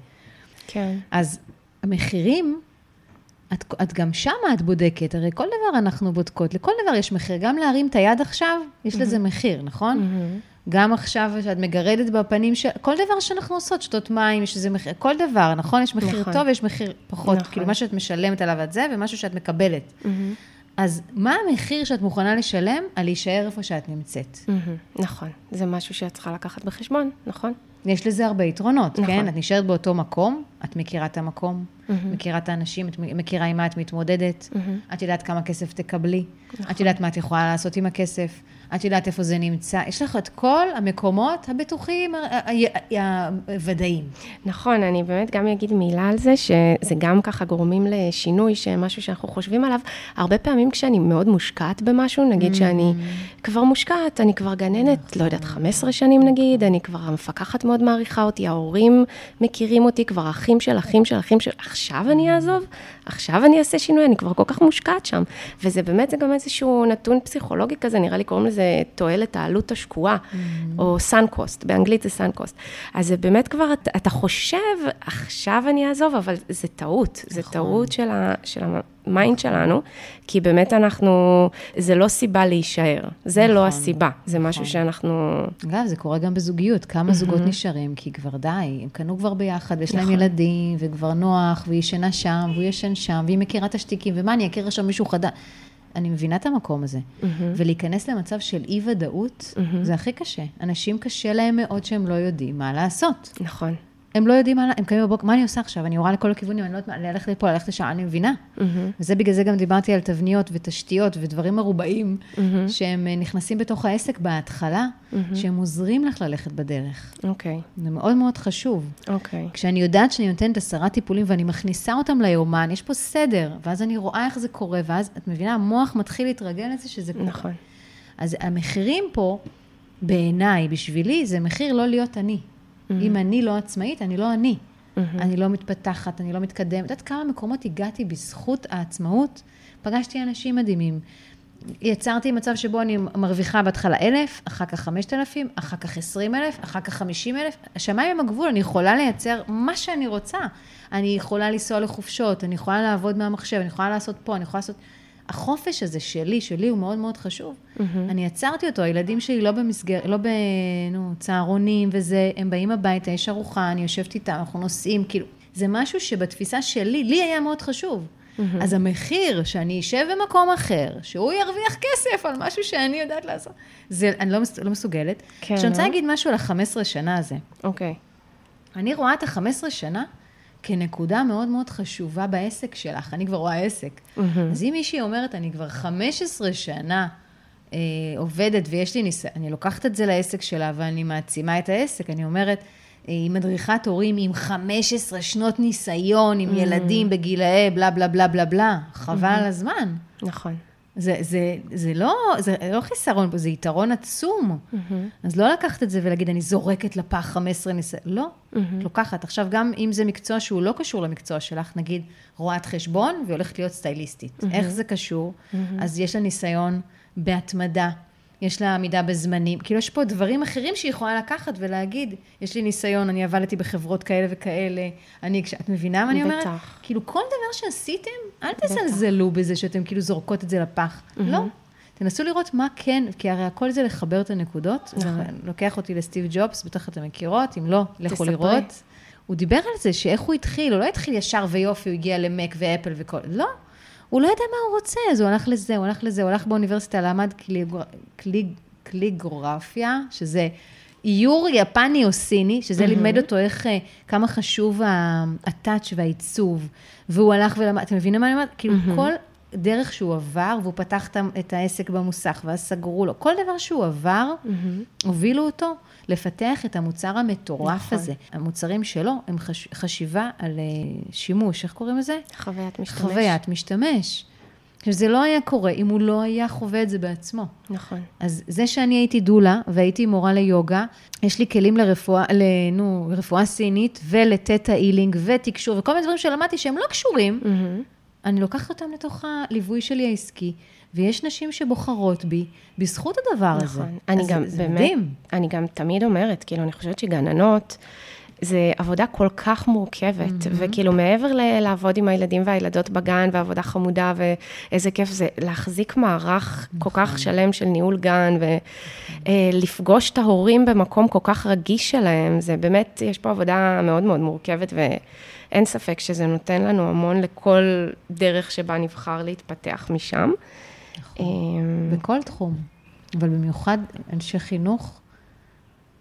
כן. אז המחירים, את, את גם שמה את בודקת, הרי כל דבר אנחנו בודקות, לכל דבר יש מחיר. גם להרים את היד עכשיו, יש לזה מחיר, נכון? גם עכשיו שאת מגרדת בפנים של... כל דבר שאנחנו עושות, שתות מים, יש איזה מחיר, כל דבר, נכון? יש מחיר נכון. טוב ויש מחיר פחות. נכון. כאילו, מה שאת משלמת עליו את זה, ומשהו שאת מקבלת. אז מה המחיר שאת מוכנה לשלם על להישאר איפה שאת נמצאת? מהמם. נכון, זה משהו שאת צריכה לקחת בחשבון, נכון? יש לזה הרבה יתרונות, נכון. כן? את נשארת באותו מקום, את מכירה את המקום, מכירה את האנשים, את מכירה עם מה את מתמודדת, את יודעת כמה כסף תקבלי, נכון. את יודעת מה את יכולה לעשות עם הכסף, את יודעת איפה זה נמצא, יש לך את כל המקומות הבטוחים, ה- ה- ה- הוודאיים. נכון, אני באמת גם אגיד מילה על זה, שזה גם ככה גורמים לשינוי, שמשהו שאנחנו חושבים עליו. הרבה פעמים כשאני מאוד מושקעת במשהו, נגיד שאני כבר מושקעת, אני כבר גננת, לא יודעת, 15 שנים נגיד, אני כבר, המפקחת מאוד מעריכה אותי, ההורים מכירים אותי, כבר אחים של אחים של אחים של... עכשיו אני אעזוב? עכשיו אני אעשה שינוי? אני כבר כל כך מושקעת שם. וזה באמת, זה גם איזשהו נתון פסיכולוגי כזה, נראה לי קוראים לזה תועלת העלות השקועה, או sunk cost, באנגלית זה sunk cost. אז זה באמת כבר, אתה, אתה חושב, עכשיו אני אעזוב, אבל זה טעות, זה טעות של, ה, של ה mind שלנו, כי באמת אנחנו, זה לא סיבה להישאר, זה לא הסיבה, זה משהו שאנחנו... אגב, זה קורה גם בזוגיות, כמה זוגות נשארים, כי כבר די, הם קנו כבר ביחד, ויש להם נכון. ילדים, וכבר נוח, והיא ישנה שם, והוא ישן שם, והיא מכירה את השטיקים, ומה, אני אכיר עכשיו מישהו חדש. אני מבינה את המקום הזה. ולהיכנס למצב של אי-ודאות, זה הכי קשה. אנשים קשה להם מאוד שהם לא יודעים מה לעשות. נכון. הם לא יודעים מה, הם קמים בבוקר, מה אני עושה עכשיו? אני יורה לכל הכיוונים, אני לא יודעת מה, ללכת לפה, ללכת לשם, אני מבינה. וזה בגלל זה גם דיברתי על תבניות ותשתיות ודברים מרובעים, שהם אה, נכנסים בתוך העסק בהתחלה, שהם עוזרים לך ללכת בדרך. אוקיי, זה מאוד מאוד חשוב. אוקיי. כשאני יודעת שאני נותנת עשרה טיפולים ואני מכניסה אותם ליומן, יש פה סדר, ואז אני רואה איך זה קורה, ואז, את מבינה, המוח מתחיל להתרגל לזה שזה קורה. נכון. אז המחירים פה, בעיניי, בשבילי, זה מחיר לא להיות אני. אם אני לא עצמאית, אני לא אני. אני לא מתפתחת, אני לא מתקדמת. את יודעת כמה מקומות הגעתי בזכות העצמאות? פגשתי אנשים מדהימים. יצרתי מצב שבו אני מרוויחה בהתחלה אלף, אחר כך חמשת אלפים, אחר כך עשרים אלף, אחר כך חמישים אלף. השמיים הם הגבול, אני יכולה לייצר מה שאני רוצה. אני יכולה לנסוע לחופשות, אני יכולה לעבוד מהמחשב, אני יכולה לעשות פה, אני יכולה לעשות... החופש הזה שלי, שלי הוא מאוד מאוד חשוב. אני יצרתי אותו, הילדים שלי לא במסגר, לא ב... נו, צהרונים וזה, הם באים הביתה, יש ארוחה, אני יושבת איתם, אנחנו נוסעים, כאילו, זה משהו שבתפיסה שלי, לי היה מאוד חשוב. אז המחיר שאני אשב במקום אחר, שהוא ירוויח כסף על משהו שאני יודעת לעשות, זה, אני לא, מס- לא מסוגלת. כן, עכשיו, אני רוצה אה? להגיד משהו על ה-15 שנה הזה. אוקיי. אני רואה את ה-15 שנה כנקודה מאוד מאוד חשובה בעסק שלך. אני כבר רואה עסק. אז אם מישהי אומרת, אני כבר 15 שנה אה, עובדת ויש לי ניסיון, אני לוקחת את זה לעסק שלה ואני מעצימה את העסק. אני אומרת, אה, היא מדריכת הורים עם 15 שנות ניסיון, עם ילדים בגילאי בלה בלה בלה בלה בלה. חבל על הזמן. נכון. זה, זה, זה, לא, זה לא חיסרון פה, זה יתרון עצום. אז לא לקחת את זה ולהגיד, אני זורקת לפח 15 ניסיון. לא, את לוקחת. עכשיו, גם אם זה מקצוע שהוא לא קשור למקצוע שלך, נגיד רואת חשבון והיא הולכת להיות סטייליסטית. איך זה קשור? אז יש לה ניסיון בהתמדה, יש לה עמידה בזמנים. כאילו, יש פה דברים אחרים שהיא יכולה לקחת ולהגיד, יש לי ניסיון, אני עבדתי בחברות כאלה וכאלה, אני, את מבינה מה אני אומרת? בטח. כאילו, כל דבר שעשיתם, אל תזלזלו בזה שאתם כאילו זורקות את זה לפח. לא. תנסו לראות מה כן, כי הרי הכל זה לחבר את הנקודות. זה לוקח אותי לסטיב ג'ובס, בטח אתם מכירות, אם לא, לכו תספרי. לראות. הוא דיבר על זה, שאיך הוא התחיל, הוא לא התחיל ישר ויופי, הוא הגיע למק ואפל וכל... לא. הוא לא ידע מה הוא רוצה, אז הוא הלך לזה, הוא הלך לזה, הוא הלך באוניברסיטה, למד קליגור... קליג... קליגרפיה, שזה איור יפני או סיני, שזה לימד אותו איך, אה, כמה חשוב הטאץ' והעיצוב, והוא הלך ולמד, אתם מבינים מה אני אומרת? כאילו, כל דרך שהוא עבר, והוא פתח את העסק במוסך, ואז סגרו לו, כל דבר שהוא עבר, הובילו אותו לפתח את המוצר המטורף נכון. הזה. המוצרים שלו הם חש... חשיבה על אה, שימוש, איך קוראים לזה? חוויית משתמש. חוויית משתמש. עכשיו, זה לא היה קורה אם הוא לא היה חווה את זה בעצמו. נכון. אז זה שאני הייתי דולה והייתי מורה ליוגה, יש לי כלים לרפואה, נו, רפואה סינית ולתטא אילינג ותקשור וכל מיני דברים שלמדתי שהם לא קשורים, אני לוקחת אותם לתוך הליווי שלי העסקי, ויש נשים שבוחרות בי בזכות הדבר הזה. נכון. אני גם, זה באמת, מדהים. אני גם תמיד אומרת, כאילו, אני חושבת שגננות, זה עבודה כל כך מורכבת, Mm-hmm. וכאילו, מעבר ל- לעבוד עם הילדים והילדות בגן, ועבודה חמודה, ואיזה כיף זה, להחזיק מערך כל נכון. כך שלם של ניהול גן, ולפגוש את ההורים במקום כל כך רגיש שלהם, זה באמת, יש פה עבודה מאוד מאוד מורכבת, ואין ספק שזה נותן לנו המון לכל דרך שבה נבחר להתפתח משם. נכון. אמ, בכל תחום, אבל במיוחד אנשי חינוך,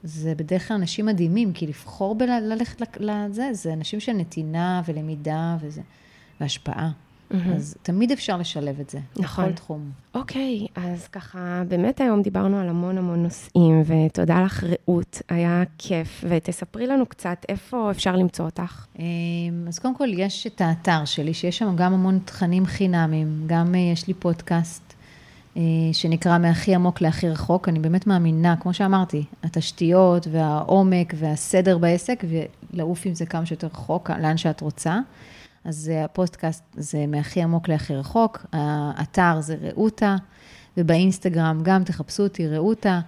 זה בדרך כלל אנשים מדהימים, כי לבחור בללכת לזה, זה אנשים של נתינה ולמידה וזה, והשפעה. אז תמיד אפשר לשלב את זה, נכון. בכל תחום. אוקיי, אז ככה, באמת היום דיברנו על המון המון נושאים, ותודה לך, רעות, היה כיף, ותספרי לנו קצת איפה אפשר למצוא אותך. אמ, אז קודם כל, יש את האתר שלי, שיש שם גם המון תכנים חינמיים, גם אה, יש לי פודקאסט שנקרא מהכי עמוק להכי רחוק. אני באמת מאמינה, כמו שאמרתי, התשתיות והעומק והסדר בעסק, ולעוף עם זה כמה שיותר רחוק, לאן שאת רוצה. אז אה, הפודקאסט זה מהכי עמוק להכי רחוק, האתר זה רעותה, ובאינסטגרם גם תחפשו אותי רעותה.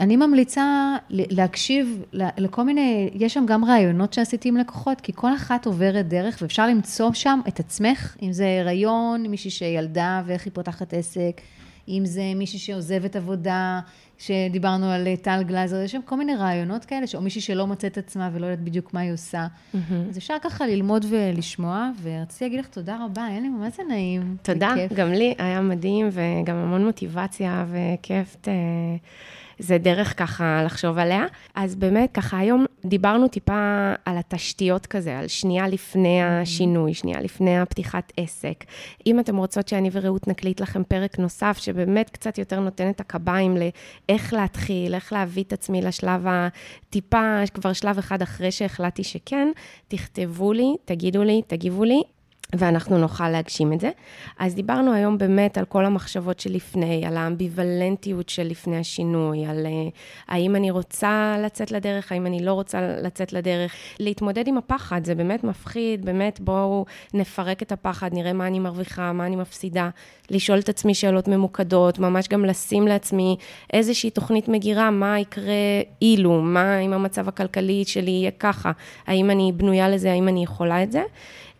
אני ממליצה להקשיב לכל מיני, יש שם גם רעיונות שעשיתי עם לקוחות, כי כל אחת עוברת דרך ואפשר למצוא שם את עצמך, אם זה הריון, מישהי שילדה ואיך היא פותחת עסק, אם זה מישהי שעוזבת עבודה, שדיברנו על אה, טל גלזר, יש שם כל מיני רעיונות כאלה, או מישהי שלא מוצאת עצמה ולא יודעת בדיוק מה היא עושה. אז אפשר ככה ללמוד ולשמוע, ורציתי להגיד לך תודה רבה, היה לי מה זה נעים. תודה, וכיף. גם לי היה מדהים, וגם המון מוטיבציה וכיף. זה דרך ככה לחשוב עליה. אז באמת, ככה היום דיברנו טיפה על התשתיות כזה, על שנייה לפני השינוי, שנייה לפני הפתיחת עסק. אם אתם רוצות שאני ורעות נקליט לכם פרק נוסף, שבאמת קצת יותר נותן את הקביים לאיך להתחיל, איך להביא את עצמי לשלב הטיפה, כבר שלב אחד אחרי שהחלטתי שכן, תכתבו לי, תגידו לי, תגיבו לי. ואנחנו נוכל להגשים את זה. אז דיברנו היום באמת על כל המחשבות שלפני, על האמביוולנטיות של לפני השינוי, על uh, האם אני רוצה לצאת לדרך, האם אני לא רוצה לצאת לדרך. להתמודד עם הפחד, זה באמת מפחיד, באמת בואו נפרק את הפחד, נראה מה אני מרוויחה, מה אני מפסידה, לשאול את עצמי שאלות ממוקדות, ממש גם לשים לעצמי איזושהי תוכנית מגירה, מה יקרה אילו, מה אם המצב הכלכלי שלי יהיה ככה, האם אני בנויה לזה, האם אני יכולה את זה.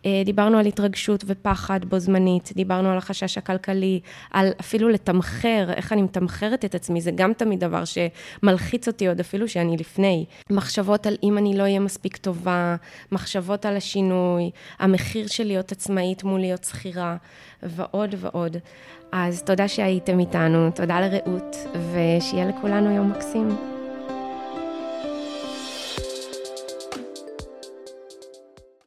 אה, דיברנו על התרגשות ופחד בו זמנית, דיברנו על החשש הכלכלי, על אפילו לתמחר, איך אני מתמחרת את עצמי, זה גם תמיד דבר שמלחיץ אותי עוד אפילו שאני לפני. מחשבות על אם אני לא אהיה מספיק טובה, מחשבות על השינוי, המחיר של להיות עצמאית מול להיות שכירה, ועוד ועוד. אז תודה שהייתם איתנו, תודה לרעות, ושיהיה לכולנו יום מקסים.